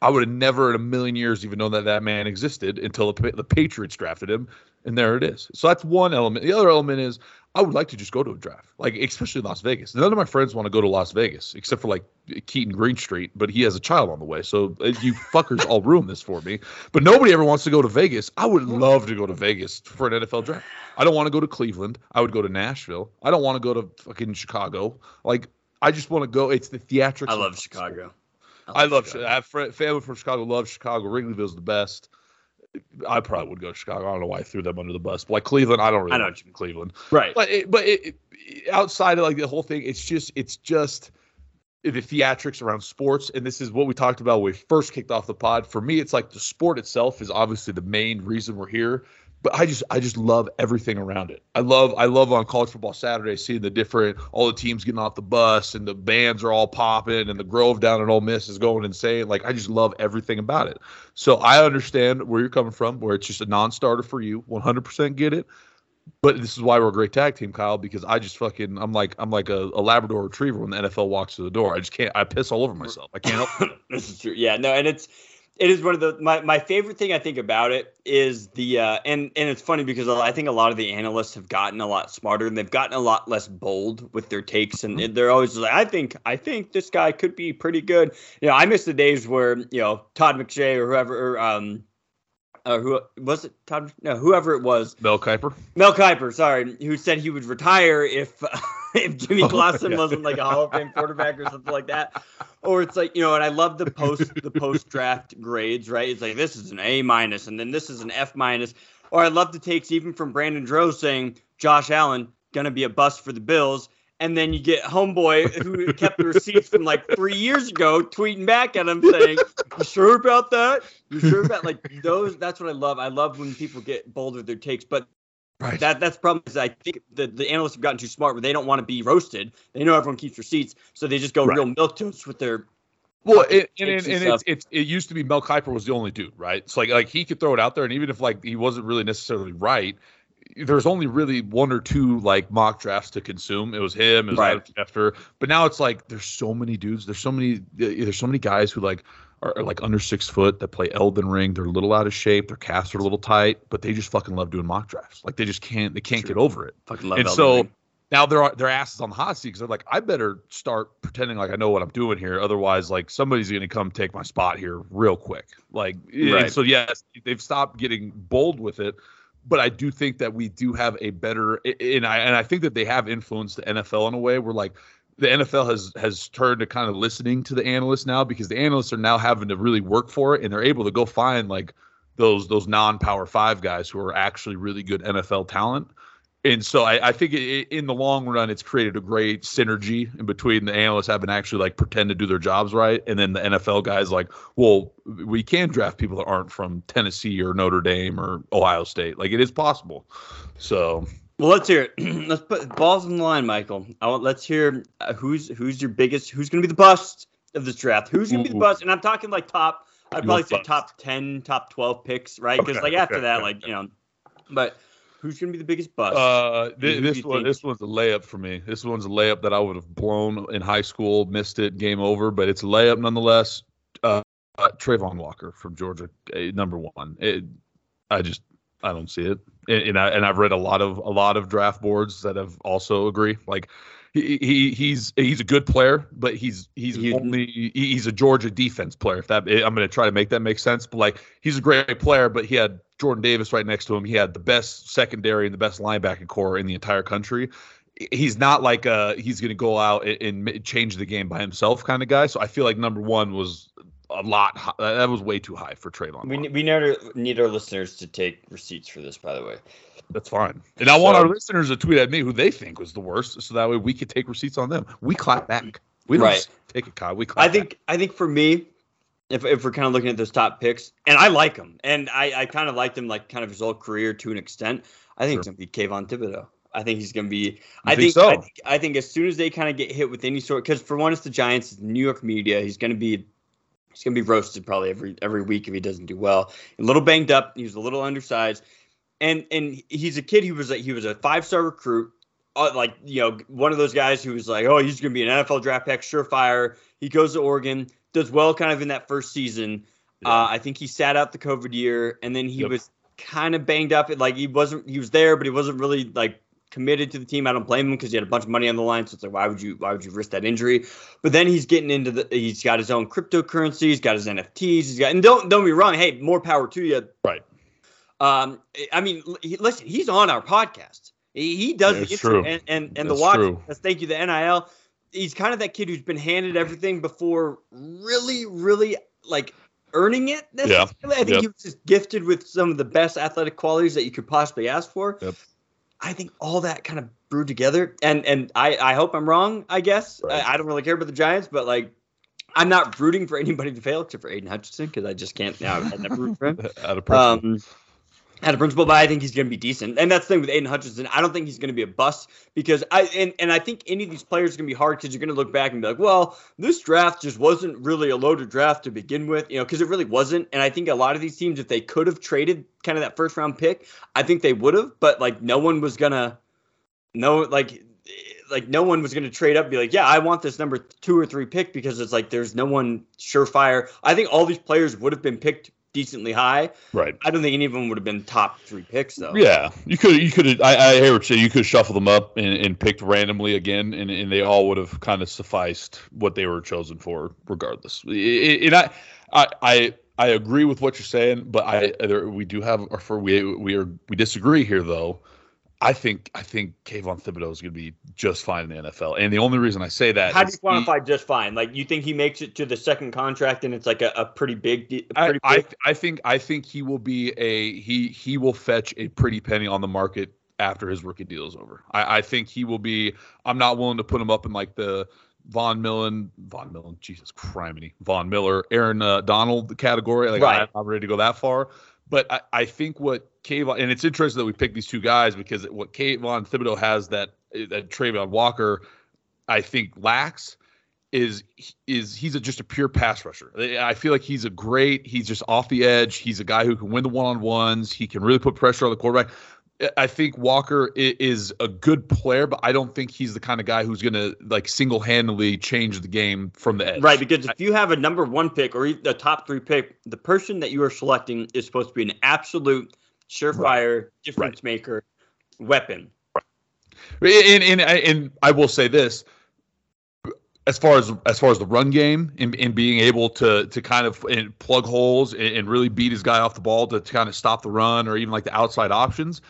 I would have never in a million years even known that that man existed until the, the Patriots drafted him, and there it is. So that's one element. The other element is I would like to just go to a draft, like especially Las Vegas. None of my friends want to go to Las Vegas except for like Keaton Greenstreet, but he has a child on the way, so uh, you fuckers all ruin this for me. But nobody ever wants to go to Vegas. I would love to go to Vegas for an NFL draft. I don't want to go to Cleveland. I would go to Nashville. I don't want to go to fucking Chicago. Like I just want to go. It's the theatrics. I love. Chicago. I love. I have fr- family from Chicago. Love Chicago. Wrigleyville's the best. I probably would go to Chicago. I don't know why I threw them under the bus. But like Cleveland, I don't really I know like what you. Cleveland. Right. But it, but it, it- outside of like the whole thing, it's just it's just the theatrics around sports, and this is what we talked about when we first kicked off the pod. For me, it's like the sport itself is obviously the main reason we're here. But I just I just love everything around it. I love I love on college football Saturday seeing the different all the teams getting off the bus and the bands are all popping and the Grove down at Ole Miss is going insane. Like I just love everything about it. So I understand where you're coming from, where it's just a non-starter for you. 100% get it. But this is why we're a great tag team, Kyle, because I just fucking I'm like I'm like a, a Labrador Retriever when the NFL walks through the door. I just can't I piss all over myself. I can't help it. [laughs] this is true. Yeah, no, and it's it is one of the my, my favorite thing I think about it is the uh and and it's funny because I think a lot of the analysts have gotten a lot smarter and they've gotten a lot less bold with their takes and they're always like I think I think this guy could be pretty good. You know, I miss the days where you know Todd McShay or whoever or, um uh, who was it Tom? no whoever it was Mel Kiper. Mel Kiper, sorry, who said he would retire if [laughs] if Jimmy Oh, Clausen yeah. wasn't like a Hall of Fame quarterback or something like that. Or it's like you know, and I love the post the post draft grades, right? It's like this is an A minus, and then this is an F minus. Or I love the takes even from Brandon Droz saying Josh Allen gonna be a bust for the Bills. And then you get homeboy who kept the receipts from like three years ago tweeting back at him saying, "You sure about that? You sure about like those?" That's what I love. I love when people get bold with their takes, but Right. that that's the problem is I think the, the analysts have gotten too smart where they don't want to be roasted. They know everyone keeps receipts, so they just go Right. real milk toast with their Well, it, and, and and it's, it's it used to be Mel Kiper was the only dude, right? So like like he could throw it out there, and even if like he wasn't really necessarily right, there's only really one or two like mock drafts to consume. It was him, it was Right. Schefter, but now it's like there's so many dudes. There's so many. There's so many guys who like are, are, like under six foot that play Elden Ring. They're a little out of shape. Their casts are a little tight, but they just fucking love doing mock drafts. Like they just can't. They can't True. get over it. Fucking love and Elden so Ring. now they're their asses on the hot seat because they're like, I better start pretending like I know what I'm doing here. Otherwise, like somebody's going to come take my spot here real quick. Like, Right. so yes, they've stopped getting bold with it. But I do think that we do have a better, and I and I think that they have influenced the NFL in a way where like the NFL has has turned to kind of listening to the analysts now because the analysts are now having to really work for it and they're able to go find like those those non-power five guys who are actually really good NFL talent. And so I, I think it, in the long run, it's created a great synergy in between the analysts having to actually like pretend to do their jobs right, and then the NFL guys like, well, we can draft people that aren't from Tennessee or Notre Dame or Ohio State. Like it is possible. So Well, let's hear it. [clears throat] let's put balls on the line, Michael. I want. Let's hear uh, who's who's your biggest. Who's going to be the bust of this draft? Who's going to be the bust? And I'm talking like top. I'd probably say bust. top ten, top twelve picks, right? Because Okay, like after okay, that, okay, like you know, but who's going to be the biggest bust? Uh, do this one, think? this one's a layup for me. This one's a layup that I would have blown in high school, missed it, game over. But it's a layup nonetheless. Uh, uh, Travon Walker from Georgia, uh, number one. It, I just, I don't see it, and, and I and I've read a lot of a lot of draft boards that have also agree. Like, he, he he's he's a good player, but he's he's You- only he- he's a Georgia defense player. If that I'm going to try to make that make sense, but like he's a great player, but he had Jordan Davis right next to him. He had the best secondary and the best linebacking core in the entire country. He's not like uh he's going to go out and, and change the game by himself kind of guy. So I feel like number one was a lot. High, that was way too high for Travon. we we need our, need our listeners to take receipts for this, by the way. That's fine. And I want our listeners to tweet at me who they think was the worst, so that way we could take receipts on them. We clap back. We don't Right. take it, Kyle. We clap. I think I think for me, if if we're kind of looking at those top picks, and I like him, and I I kind of liked him like kind of his whole career to an extent. I think it's gonna be Kayvon Thibodeaux. I think he's gonna be. You I think think, so? I think I think as soon as they kind of get hit with any sort, because for one, it's the Giants, it's the New York media. He's gonna be. He's gonna be roasted probably every every week if he doesn't do well. A little banged up. He was a little undersized, and and he's a kid who was a, he was a five star recruit. Uh, like you know, one of those guys who was like, oh, he's gonna be an NFL draft pick, surefire. He goes to Oregon, does well kind of in that first season. Uh, I think he sat out the COVID year, and then he Yep. was kind of banged up. Like he wasn't, he was there, but he wasn't really like committed to the team. I don't blame him because he had a bunch of money on the line. So it's like, why would you, why would you risk that injury? But then he's getting into the, he's got his own cryptocurrency, he's got his NFTs, he's got, and don't don't be wrong, hey, more power to you. Right. Um, I mean, he, listen, he's on our podcast. He, he does the intro true. and and and the watch. thank you the NIL. He's kind of that kid who's been handed everything before, really, really like earning it. necessarily. I think Yep. he was just gifted with some of the best athletic qualities that you could possibly ask for. Yep. I think all that kind of brewed together, and and I I hope I'm wrong. I guess Right. I, I don't really care about the Giants, but like. I'm not rooting for anybody to fail except for Aiden Hutchinson because I just can't now. I never root for him [laughs] out of um, out of principle, but I think he's going to be decent. And that's the thing with Aiden Hutchinson. I don't think he's going to be a bust because I and, and I think any of these players are going to be hard because you're going to look back and be like, well, this draft just wasn't really a loaded draft to begin with, you know, because it really wasn't. And I think a lot of these teams, if they could have traded kind of that first round pick, I think they would have. But like, no one was gonna, no, like. Like no one was going to trade up and be like, yeah, I want this number two or three pick because it's like there's no one surefire. I think all these players would have been picked decently high, right. I don't think any of them would have been top three picks though. Yeah, you could you could I, I hear what you say. You could shuffle them up and, and picked randomly again, and, and they all would have kind of sufficed what they were chosen for, regardless. And I I I, I agree with what you're saying, but I there, we do have or for we we are we disagree here though. I think I think Kayvon Thibodeaux is going to be just fine in the NFL, and the only reason I say that How do you quantify just fine? Like you think he makes it to the second contract and it's like a, a pretty big, a I, pretty I, big I think I think he will be a he he will fetch a pretty penny on the market after his rookie deal is over. I, I think he will be. I'm not willing to put him up in like the Von Millen, Von Millen, Jesus criminy, Von Miller, Aaron uh, Donald category. Like Right. I'm ready to go that far. But I, I think what Kayvon and it's interesting that we picked these two guys because what Kayvon Thibodeaux has that that Travon Walker, I think lacks is is he's a, just a pure pass rusher. I feel like he's a great. He's just off the edge. He's a guy who can win the one on ones. He can really put pressure on the quarterback. I think Walker is a good player, but I don't think he's the kind of guy who's going to like single handedly change the game from the edge. Right, because if you have a number one pick or even the top three pick, the person that you are selecting is supposed to be an absolute surefire difference maker weapon. And, and and I will say this, as far as as far as the run game and, and being able to to kind of plug holes and, and really beat his guy off the ball to, to kind of stop the run or even like the outside options,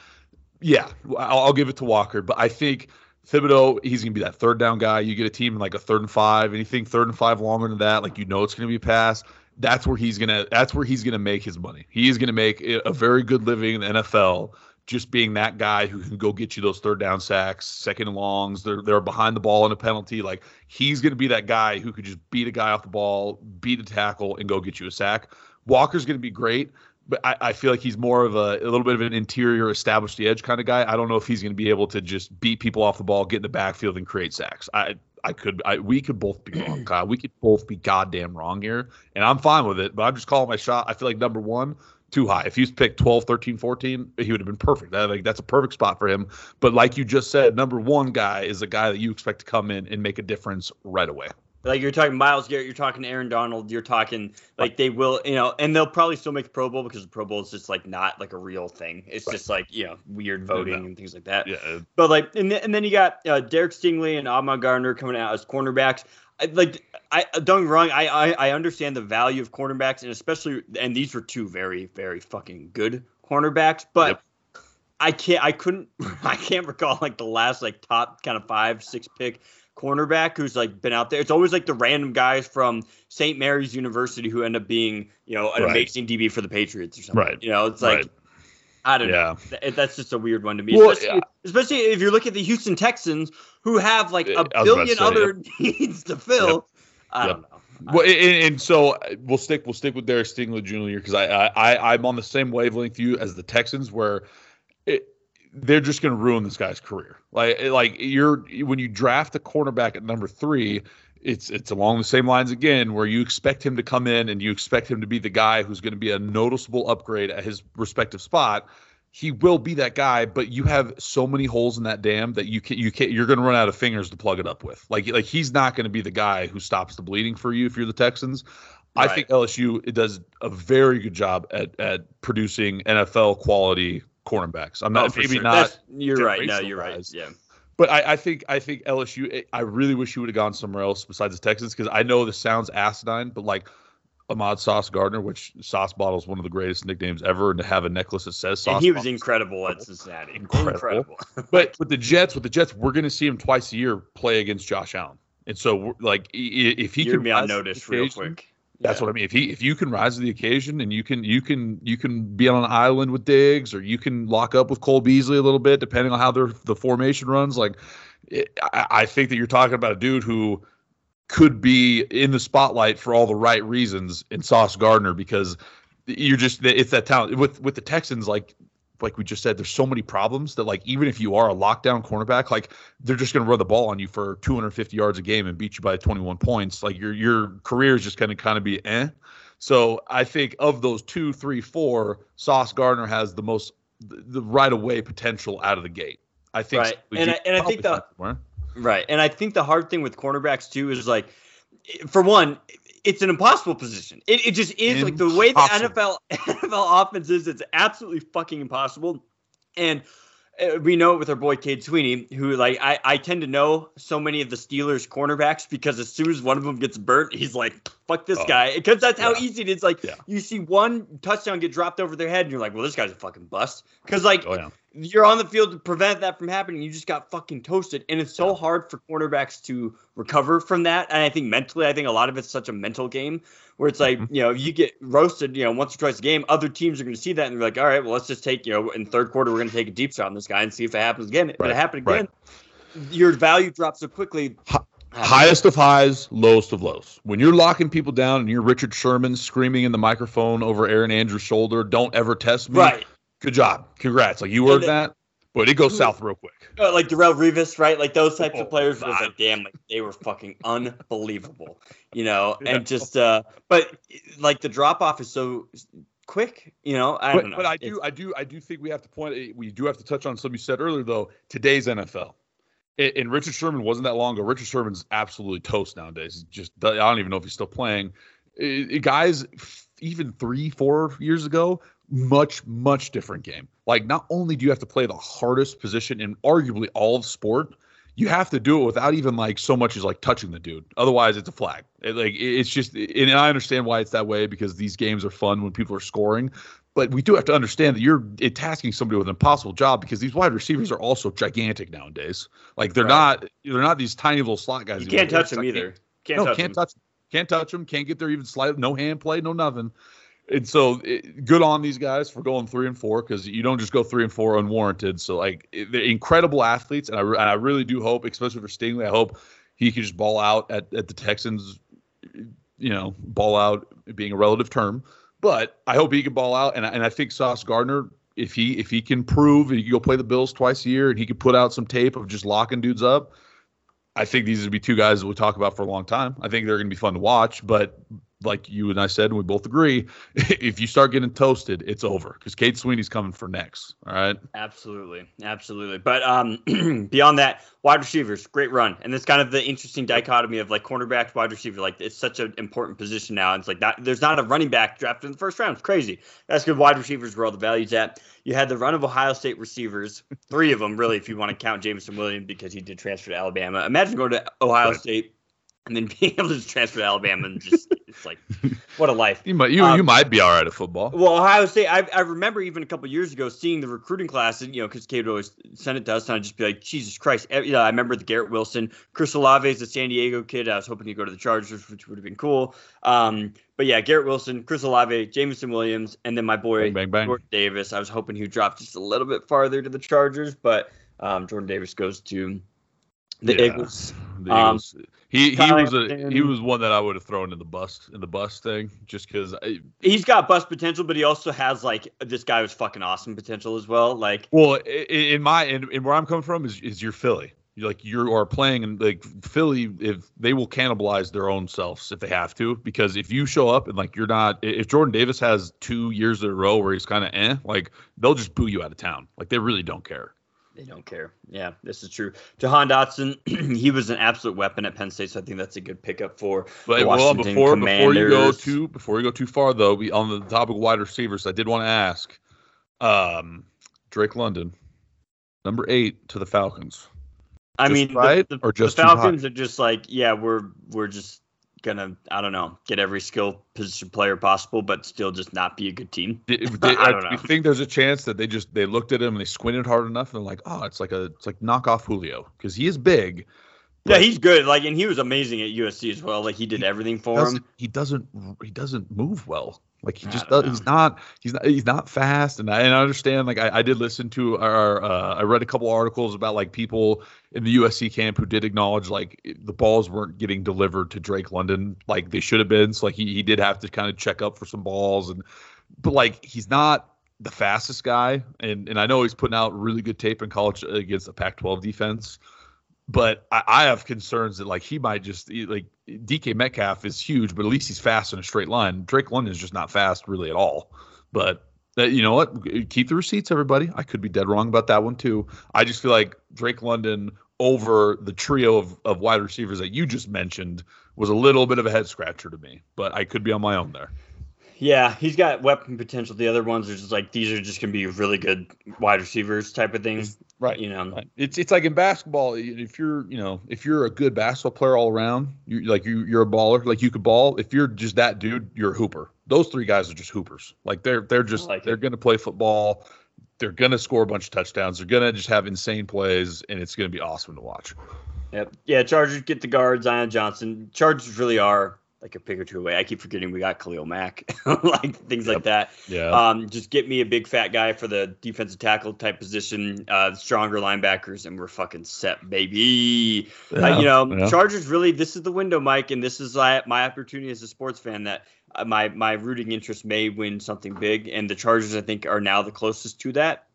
yeah, I'll, I'll give it to Walker. But I think Thibodeaux, he's gonna be that third down guy. You get a team in like a third and five, anything third and five longer than that, like you know it's gonna be a pass. That's where he's gonna that's where he's gonna make his money. He is gonna make a very good living in the NFL just being that guy who can go get you those third down sacks, second and longs. They're they're behind the ball in a penalty. Like he's going to be that guy who could just beat a guy off the ball, beat a tackle, and go get you a sack. Walker's going to be great, but I, I feel like he's more of a, a little bit of an interior, establish the edge kind of guy. I don't know if he's going to be able to just beat people off the ball, get in the backfield, and create sacks. I I could I we could both be wrong, [clears throat] Kyle. We could both be goddamn wrong here, and I'm fine with it. But I'm just calling my shot. I feel like number one too high. If he's picked 12, 13, 14, he would have been perfect. I think that's a perfect spot for him. But like you just said, number one guy is a guy that you expect to come in and make a difference right away. Like you're talking Myles Garrett, you're talking Aaron Donald, you're talking like they will, you know, and they'll probably still make the Pro Bowl because the Pro Bowl is just like not like a real thing. It's Right. just like you know weird voting and things like that. Yeah. But like, and then, and then you got uh, Derek Stingley and Ahmad Gardner coming out as cornerbacks. I, like, I don't wrong. I, I I understand the value of cornerbacks, and especially, and these were two very very fucking good cornerbacks. But Yep. I can't. I couldn't. [laughs] I can't recall like the last like top kind of five six pick cornerback who's like been out there. It's always like the random guys from St. Mary's University who end up being you know an Right. amazing DB for the Patriots or something. Right. You know, it's like. Right. I don't Yeah. know. That's just a weird one to me. Well, especially, yeah. especially if you look at the Houston Texans, who have like I a was about to billion say, other [laughs] needs to fill. I Yep. don't know. Well, and, and so uh, we'll stick we'll stick with Derek Stingley Jr. because I, I I I'm on the same wavelength you as the Texans where it, they're just going to ruin this guy's career. Like like you're when you draft a cornerback at number three, it's it's along the same lines again where you expect him to come in and you expect him to be the guy who's going to be a noticeable upgrade at his respective spot. He will be that guy, but you have so many holes in that dam that you can you can't you're going to run out of fingers to plug it up with. Like like he's not going to be the guy who stops the bleeding for you if you're the Texans. I think LSU it does a very good job at at producing NFL quality cornerbacks. I'm not Oh, maybe sure. not That's- you're right. No, you're right. Yeah. but I, I think I think LSU. I really wish you would have gone somewhere else besides the Texans because I know this sounds asinine, but like Ahmad Sauce Gardner, which Sauce Bottle is one of the greatest nicknames ever, and to have a necklace that says Sauce. And he was incredible at Cincinnati. Incredible. Incredible. [laughs] But with the Jets, with the Jets, we're going to see him twice a year play against Josh Allen, and so we're- like if he You're can be on rise to the notice real quick. That's Yeah. what I mean. If he if you can rise to the occasion and you can you can you can be on an island with Diggs or you can lock up with Cole Beasley a little bit depending on how their the formation runs. Like it, I, I think that you're talking about a dude who could be in the spotlight for all the right reasons in Sauce Gardner because you're just it's that talent with with the Texans like like we just said there's so many problems that like even if you are a lockdown cornerback like they're just going to run the ball on you for 250 yards a game and beat you by 21 points. Like your your career is just going to kind of be eh. So I think of those two three four Sauce Gardner has the most the, the right away potential out of the gate. I think Right. And I- and I think the- the Right. And I think the hard thing with cornerbacks too is like, for one, it's an impossible position. It, it just is like the way the NFL [laughs] NFL offense is. It's absolutely fucking impossible. And uh, we know it with our boy Cade Sweeney, who like I, I tend to know so many of the Steelers cornerbacks because as soon as one of them gets burnt, he's like, "Fuck this Oh, guy," because that's how easy it is. Like Yeah. you see one touchdown get dropped over their head, and you're like, "Well, this guy's a fucking bust," because like oh yeah you're on the field to prevent that from happening. You just got fucking toasted. And it's so hard for cornerbacks to recover from that. And I think mentally, I think a lot of it's such a mental game where it's like, Mm-hmm. you know, you get roasted, you know, once or twice a game, other teams are going to see that and they're like, all right, well, let's just take, you know, in third quarter, we're going to take a deep shot on this guy and see if it happens again. If Right, it happened right. again, your value drops so quickly. Hi- highest of highs, lowest of lows. When you're locking people down and you're Richard Sherman screaming in the microphone over Erin Andrews' shoulder, "Don't ever test me." Right. Good job. Congrats. Like you earned that, but it goes south real quick. Uh, like Darrelle Revis, right? Like those types Oh, of players was God. like, damn, like they were fucking unbelievable, you know. [laughs] And just, uh, but like the drop off is so quick. You know, I but, don't know. but I It's- do, I do, I do think we have to point. We do have to touch on something you said earlier, though. Today's NFL, and, and Richard Sherman wasn't that long ago. Richard Sherman's absolutely toast nowadays. He's just I don't even know if he's still playing. Uh, guys, f- even three, four years ago, much, much different game. Like, not only do you have to play the hardest position in arguably all of sport, you have to do it without even like so much as like touching the dude. Otherwise, it's a flag. It, like it's just, and I understand why it's that way because these games are fun when people are scoring. But we do have to understand that you're tasking somebody with an impossible job because these wide receivers are also gigantic nowadays. Like they're Right. not they're not these tiny little slot guys. you can't touch them either. Can't no, touch can't them. touch, can't touch them. Can't get there even slight, no hand play, no nothing. And so, it, good on these guys for going three and four because you don't just go three and four unwarranted. So, like, it- they're incredible athletes, and I, and I really do hope, especially for Stingley, I hope he can just ball out at, at the Texans. Eh, you know, ball out being a relative term, but I hope he can ball out, and and I think Sauce Gardner. If he if he can prove and he can go play the Bills twice a year and he can put out some tape of just locking dudes up, I think these would be two guys that we'll talk about for a long time. I think they're going to be fun to watch, but like you and I said, and we both agree, [laughs] if you start getting toasted, it's over because Kate Sweeney's coming for next. All right. Absolutely, absolutely. But um, [clears throat] beyond that, wide receivers, great run, and it's kind of the interesting dichotomy of like cornerback, wide receiver. Like it's such an important position now. It's like that. There's not a running back drafted in the first round. It's crazy. That's good. Wide receivers where all the values at. You had the run of Ohio State receivers, three of them really, if you want to count Jameson Williams because he did transfer to Alabama. Imagine going to Ohio Right. State and then [laughs] being able to just transfer to Alabama and just it's like [laughs] what a life. You might you, Um, you might be all right at football. Well, Ohio State, I, I remember even a couple years ago seeing the recruiting class, and you know, because Kate would always send it to us, and I'd just be like, Jesus Christ. You know, I remember the Garrett Wilson, Chris Olave is a San Diego kid. I was hoping he'd go to the Chargers, which would have been cool. Um, but yeah, Garrett Wilson, Chris Olave, Jameson Williams, and then my boy Bang, bang, bang. Jordan Davis. I was hoping he'd drop just a little bit farther to the Chargers, but um, Jordan Davis goes to the Yeah. Eagles. The um, Eagles. He he was a he was one that I would have thrown in the bus in the bus thing just because. He's got bust potential, but he also has like this guy was fucking awesome potential as well. Like Well, in my in, in where I'm coming from is is your Philly. Like you are playing and like Philly, if they will cannibalize their own selves if they have to, because if you show up and like you're not, if Jordan Davis has two years in a row where he's kind of eh, like they'll just boo you out of town. Like they really don't care. They don't care. Yeah, this is true. Jahan Dotson, [clears throat] he was an absolute weapon at Penn State, so I think that's a good pickup for But the well, Washington before before you go Commanders. too before you go too far though, we on the topic of wide receivers, I did want to ask, um, Drake London, number eight to the Falcons. I just mean, the- right the, or just the? Falcons are just like, yeah, we're we're just gonna, I don't know, get every skill position player possible, but still just not be a good team. [laughs] I don't know. you think there's a chance that they just they looked at him and they squinted hard enough and they're like, oh, it's like a it's like knockoff Julio because he is big. Yeah, he's good. Like, and he was amazing at USC as well. Like, he did everything for him. He doesn't he doesn't move well. Like he just does, he's not he's not he's not fast and I, and I understand like I, I did listen to our uh, I read a couple articles about like people in the USC camp who did acknowledge like the balls weren't getting delivered to Drake London like they should have been. So like he, he did have to kind of check up for some balls and but like he's not the fastest guy and and I know he's putting out really good tape in college against the Pac-12 defense but I, I have concerns that like he might just like DK Metcalf is huge, but at least he's fast in a straight line. Drake London is just not fast really at all. But uh, you know what? Keep the receipts, everybody. I could be dead wrong about that one too. I just feel like Drake London over the trio of, of wide receivers that you just mentioned was a little bit of a head scratcher to me. But I could be on my own there. Yeah, he's got weapon potential. The other ones are just like these are just gonna be really good wide receivers type of thing. Right. You know. Right. It's it's like in basketball. If you're you know if you're a good basketball player all around, you like you you're a baller. Like you could ball. If you're just that dude, you're a hooper. Those three guys are just hoopers. Like they're they're just like they're gonna play football. They're gonna score a bunch of touchdowns. They're gonna just have insane plays, and it's gonna be awesome to watch. Yep. Yeah, Chargers get the guards. Zion Johnson. Chargers really are like a pick or two away. I keep forgetting we got Khalil Mack, [laughs] like things like that. Yeah. Um, just get me a big fat guy for the defensive tackle type position, uh, stronger linebackers, and we're fucking set, baby. Uh, you know, yeah. Chargers really. This is the window, Mike, and this is uh, my opportunity as a sports fan that uh, my my rooting interest may win something big, and the Chargers I think are now the closest to that,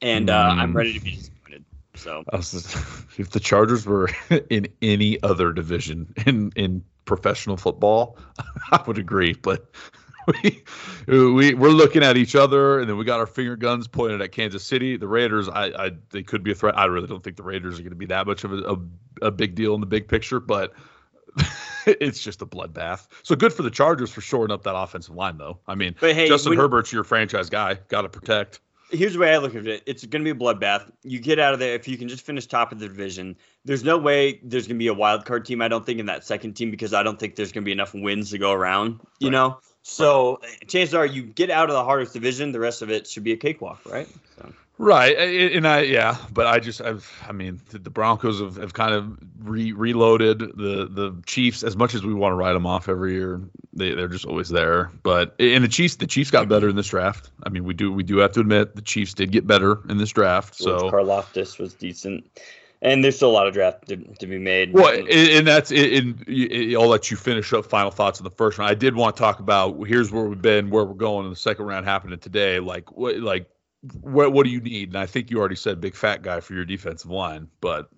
and uh, I'm Mm. ready to be disappointed. So just- [laughs] if the Chargers were [laughs] in any other division in in professional football, [laughs] I would agree. But [laughs] we, we we're looking at each other, and then we got our finger guns pointed at Kansas City. The Raiders, I, I they could be a threat. I really don't think the Raiders are going to be that much of a, a, a big deal in the big picture, but [laughs] it's just a bloodbath. So good for the Chargers for shoring up that offensive line, though. I mean, But hey, Justin when- Herbert's your franchise guy. Got to protect. Here's the way I look at it. It's going to be a bloodbath. You get out of there if you can just finish top of the division. There's no way there's going to be a wild card team. I don't think in that second team because I don't think there's going to be enough wins to go around. You Right. know, so chances are you get out of the hardest division. The rest of it should be a cakewalk, right? So. Right, and I yeah, but I just I've I mean the, Broncos have, have kind of re- reloaded the the Chiefs as much as we want to write them off every year. They they're just always there. But and the Chiefs the Chiefs got better in this draft. I mean we do we do have to admit the Chiefs did get better in this draft. So Karlaftis was decent, and there's still a lot of draft to, to be made. well, and, and that's in, in I'll let you finish up final thoughts in the first round. I did want to talk about here's where we've been, where we're going in the second round happening today. Like what like what what do you need? And I think you already said big fat guy for your defensive line, but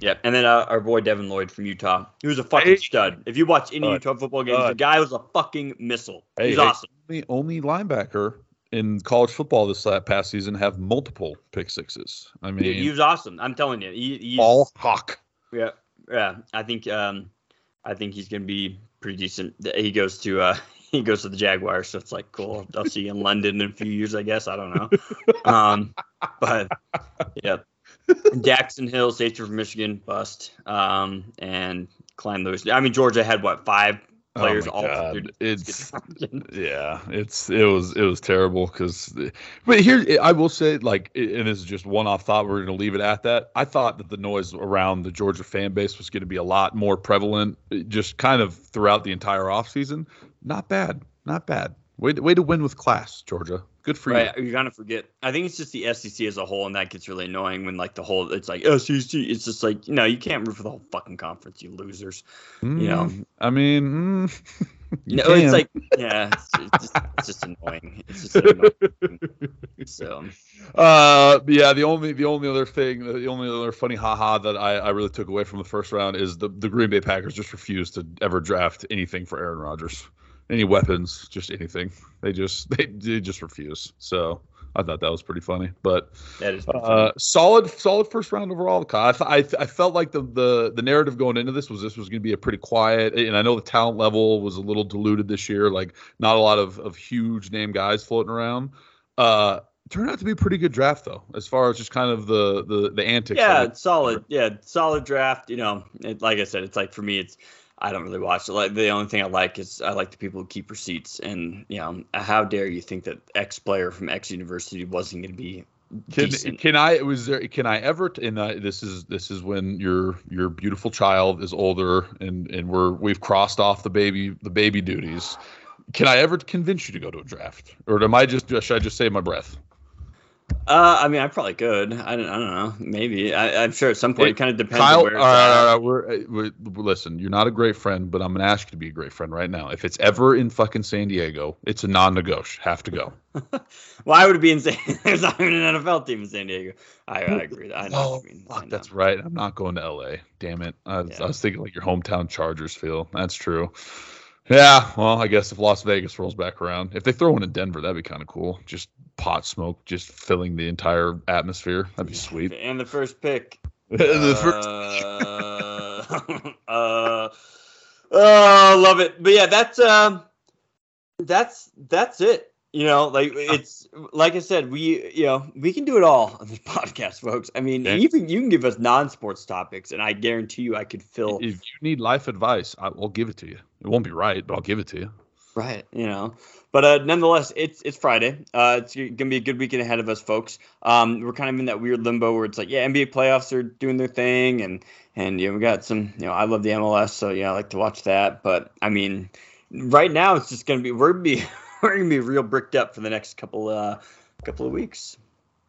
Yeah, and then uh, our boy Devin Lloyd from Utah, he was a fucking Hey. stud. If you watch any Stud. Utah football games, the guy was a fucking missile. Hey, He's hey, awesome. The only linebacker in college football this past season have multiple pick sixes. I mean, He, he was awesome. I'm telling you, he, he's, all hawk. Yeah, yeah. I think um, I think he's gonna be pretty decent. He goes to uh, [laughs] he goes to the Jaguars, so it's like cool. I'll see you in London in a few years, I guess. I don't know. [laughs] Um, but yeah, Daxton Hill, safety from Michigan, bust. Um, and Klein Lewis. I mean, Georgia had what five players oh all God. It's [laughs] yeah, it's it was it was terrible because, but here I will say like, and this is just one off thought. We're gonna leave it at that. I thought that the noise around the Georgia fan base was going to be a lot more prevalent, just kind of throughout the entire offseason. Not bad, not bad. Way way to win with class, Georgia. Good for Right, you. you're gonna forget. I think it's just the SEC as a whole, and that gets really annoying when like the whole it's like SEC. It's just like no, you can't root for the whole fucking conference, you losers. you know. Mm, I mean, mm, [laughs] you no, can. it's like yeah, it's, it's, just, it's just annoying. It's just annoying. so [laughs] Uh, yeah, the only the only other thing, the only other funny haha that I, I really took away from the first round is the the Green Bay Packers just refused to ever draft anything for Aaron Rodgers, any weapons, just anything. They just [laughs] they, they just refuse. So I thought that was pretty funny, but that is pretty uh, solid solid first round overall. I, th- I th- I felt like the, the the narrative going into this was this was going to be a pretty quiet, and I know the talent level was a little diluted this year. Like not a lot of of huge name guys floating around. Uh, turned out to be a pretty good draft though, as far as just kind of the the the antics. yeah, solid. Yeah, solid draft. You know, it, like I said, it's like for me, it's I don't really watch it. Like the only thing I like is I like the people who keep receipts, and you know, how dare you think that X player from X university wasn't going to be Can, decent? can I was there can I ever and I, this is this is when your your beautiful child is older and and we're we've crossed off the baby the baby duties. Can I ever convince you to go to a draft, or am I just should I just save my breath? Uh, I mean, I probably could. I don't, I don't know. Maybe. I, I'm sure at some point it, It- kind of depends Kyle, on all where right, it's at. all right, we're, uh, we're, listen. You're not a great friend, but I'm gonna ask you to be a great friend right now. If it's ever in fucking San Diego, it's a non-negotiable. Have to go. [laughs] Why would it be insane? [laughs] There's not even an NFL team in San Diego. I, I agree. I know Oh, you mean. I know. that's right. I'm not going to LA. Damn it. I was, Yeah. I was thinking like your hometown Chargers feel. That's true. Yeah, well, I guess if Las Vegas rolls back around, if they throw one in Denver, that'd be kind of cool. Just pot smoke, just filling the entire atmosphere. That'd be sweet. [laughs] And the first pick. [laughs] the first, Uh, [laughs] uh, oh, love it. But yeah, that's um, that's that's it. You know, like [laughs] it's like I said, we you know we can do it all on this [laughs] podcast, folks. I mean, Yeah. you can you can give us non-sports topics, and I guarantee you, I could fill if you need life advice, I, I'll give it to you. It won't be right, but I'll give it to you. Right, you know, but uh, nonetheless, it's it's Friday. Uh, it's gonna be a good weekend ahead of us, folks. Um, we're kind of in that weird limbo where it's like, yeah, NBA playoffs are doing their thing, and and you know, we got some. You know, I love the MLS, so yeah, I like to watch that. But I mean, right now, it's just gonna be we're gonna be [laughs] we're gonna be real bricked up for the next couple uh couple of weeks.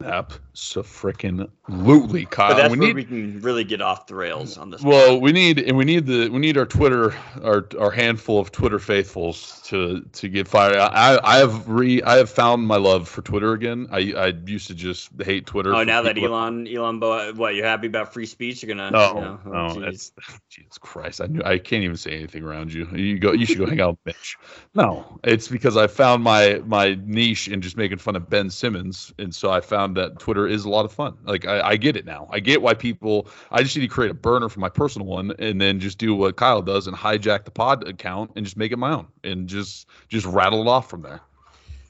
Absolutely, Kyle. But that's we where need we can really get off the rails on this. well, we need and we need the we need our Twitter our our handful of Twitter faithfuls to to get fired. I I have re I have found my love for Twitter again. I I used to just hate Twitter. Oh, now that Elon, Elon, Bo- what you're happy about free speech? You're gonna? No, you know, oh, no, that's [laughs] Jesus Christ. I knew I can't even say anything around you. You go. You should go hang out with Mitch. No, it's because I found my my niche in just making fun of Ben Simmons, and so I found that Twitter is a lot of fun. Like I, I get it now. I get why people. I just need to create a burner for my personal one, and then just do what Kyle does and hijack the pod account and just make it my own, and just just rattle it off from there.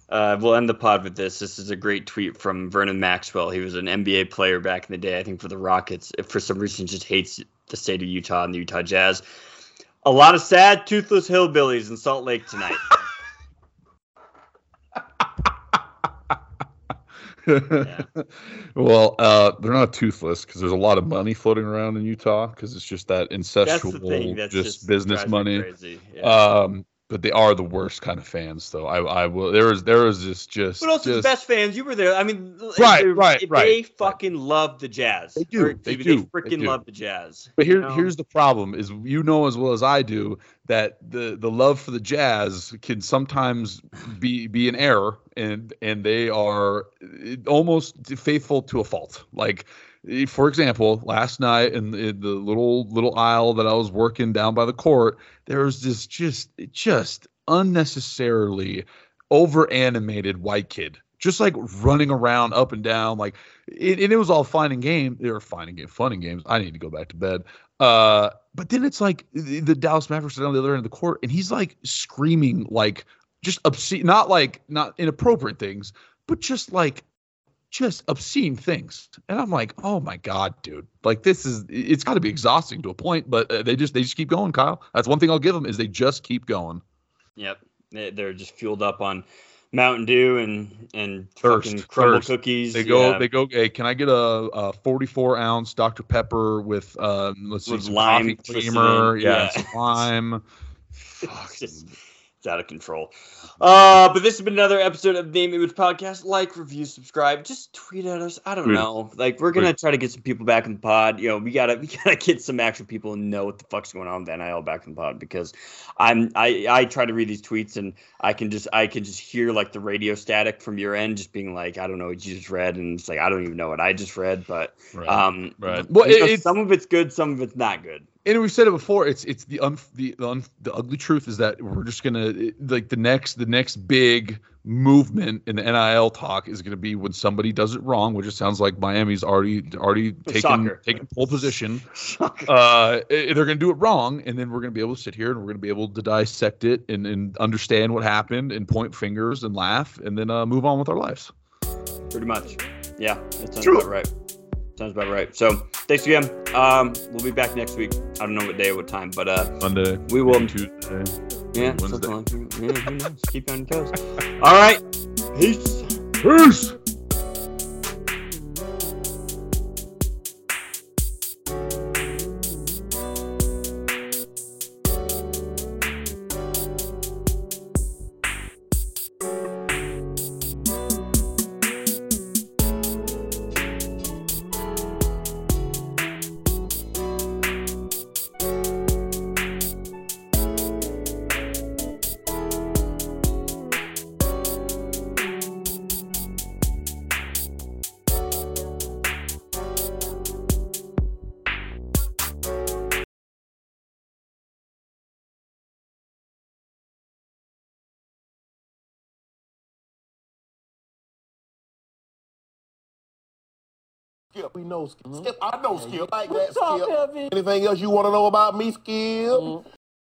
Uh, we'll end the pod with this. This is a great tweet from Vernon Maxwell. He was an NBA player back in the day, I think, for the Rockets. If for some reason, just hates the state of Utah and the Utah Jazz. A lot of sad, toothless hillbillies in Salt Lake tonight. [laughs] [laughs] well, uh, they're not toothless because there's a lot of money floating around in Utah because it's just that incestual, the thing. That's just, just, business money. Yeah. Um, but they are the worst kind of fans, though. I, I will. there is there is this just. But also just, the best fans, you were there. I mean, Right, they- right, right, They right. fucking love the Jazz. They do, they They, do, they freaking do. love the Jazz. But here, you know? here's the problem: is you know as well as I do that the the love for the Jazz can sometimes be be an error, and and they are eh, almost faithful to a fault. Like, eh, for example, last night in the, in the little little aisle that I was working down by the court, there was this just just unnecessarily over animated white kid just like running around up and down like it, and it was all fine and game they were fine and game fun and games i need to go back to bed uh but then it's like the, the dallas mavericks are on the other end of the court and he's like screaming like just obscene not like not inappropriate things but just like just obscene things and i'm like oh my god dude like this is it's got to be exhausting to a point but uh, they just they just keep going kyle that's one thing i'll give them is they just keep going Yep. They- They're just fueled up on Mountain Dew and and Thirst, fucking Crumbl thirst. cookies. They go. yeah. They go. Hey, can I get a, a 44 ounce Dr Pepper with um, let's see, some lime coffee creamer? Yeah, yeah. lime. [laughs] it's out of control. Uh, but this has been another episode of Name Image Podcast. Like, review, subscribe. Just tweet at us. I don't know. Like, we're gonna try to get some people back in the pod. You know, we gotta [laughs] we gotta get some actual people and know what the fuck's going on with NIL back in the pod because I'm I I try to read these tweets and I can just I can just hear like the radio static from your end just being like I don't know what you just read and it's like I don't even know what I just read but Right. um Right. well it's- some of it's good some of it's not good and we've said it before. It's it's the un, the the, un, the ugly truth is that we're just gonna like the next the next big movement in the NIL talk is gonna be when somebody does it wrong, which it sounds like Miami's already already taken Soccer. taken pole position. [laughs] uh, they're going to do it wrong, and then we're going to be able to sit here and we're going to be able to dissect it and, and understand what happened and point fingers and laugh, and then uh, move on with our lives. Pretty much. Yeah, that sounds about right. Sounds about right. So thanks again. Um, we'll be back next week. I don't know what day or what time, but uh, Monday, We will- Tuesday. yeah, Wednesday. something like. Yeah, who knows? Keep on your toes. All right. Peace. Peace. Skip, we know Skip. Skip, I know Skip. Like that, Skip. Anything else you want to know about me, Skip?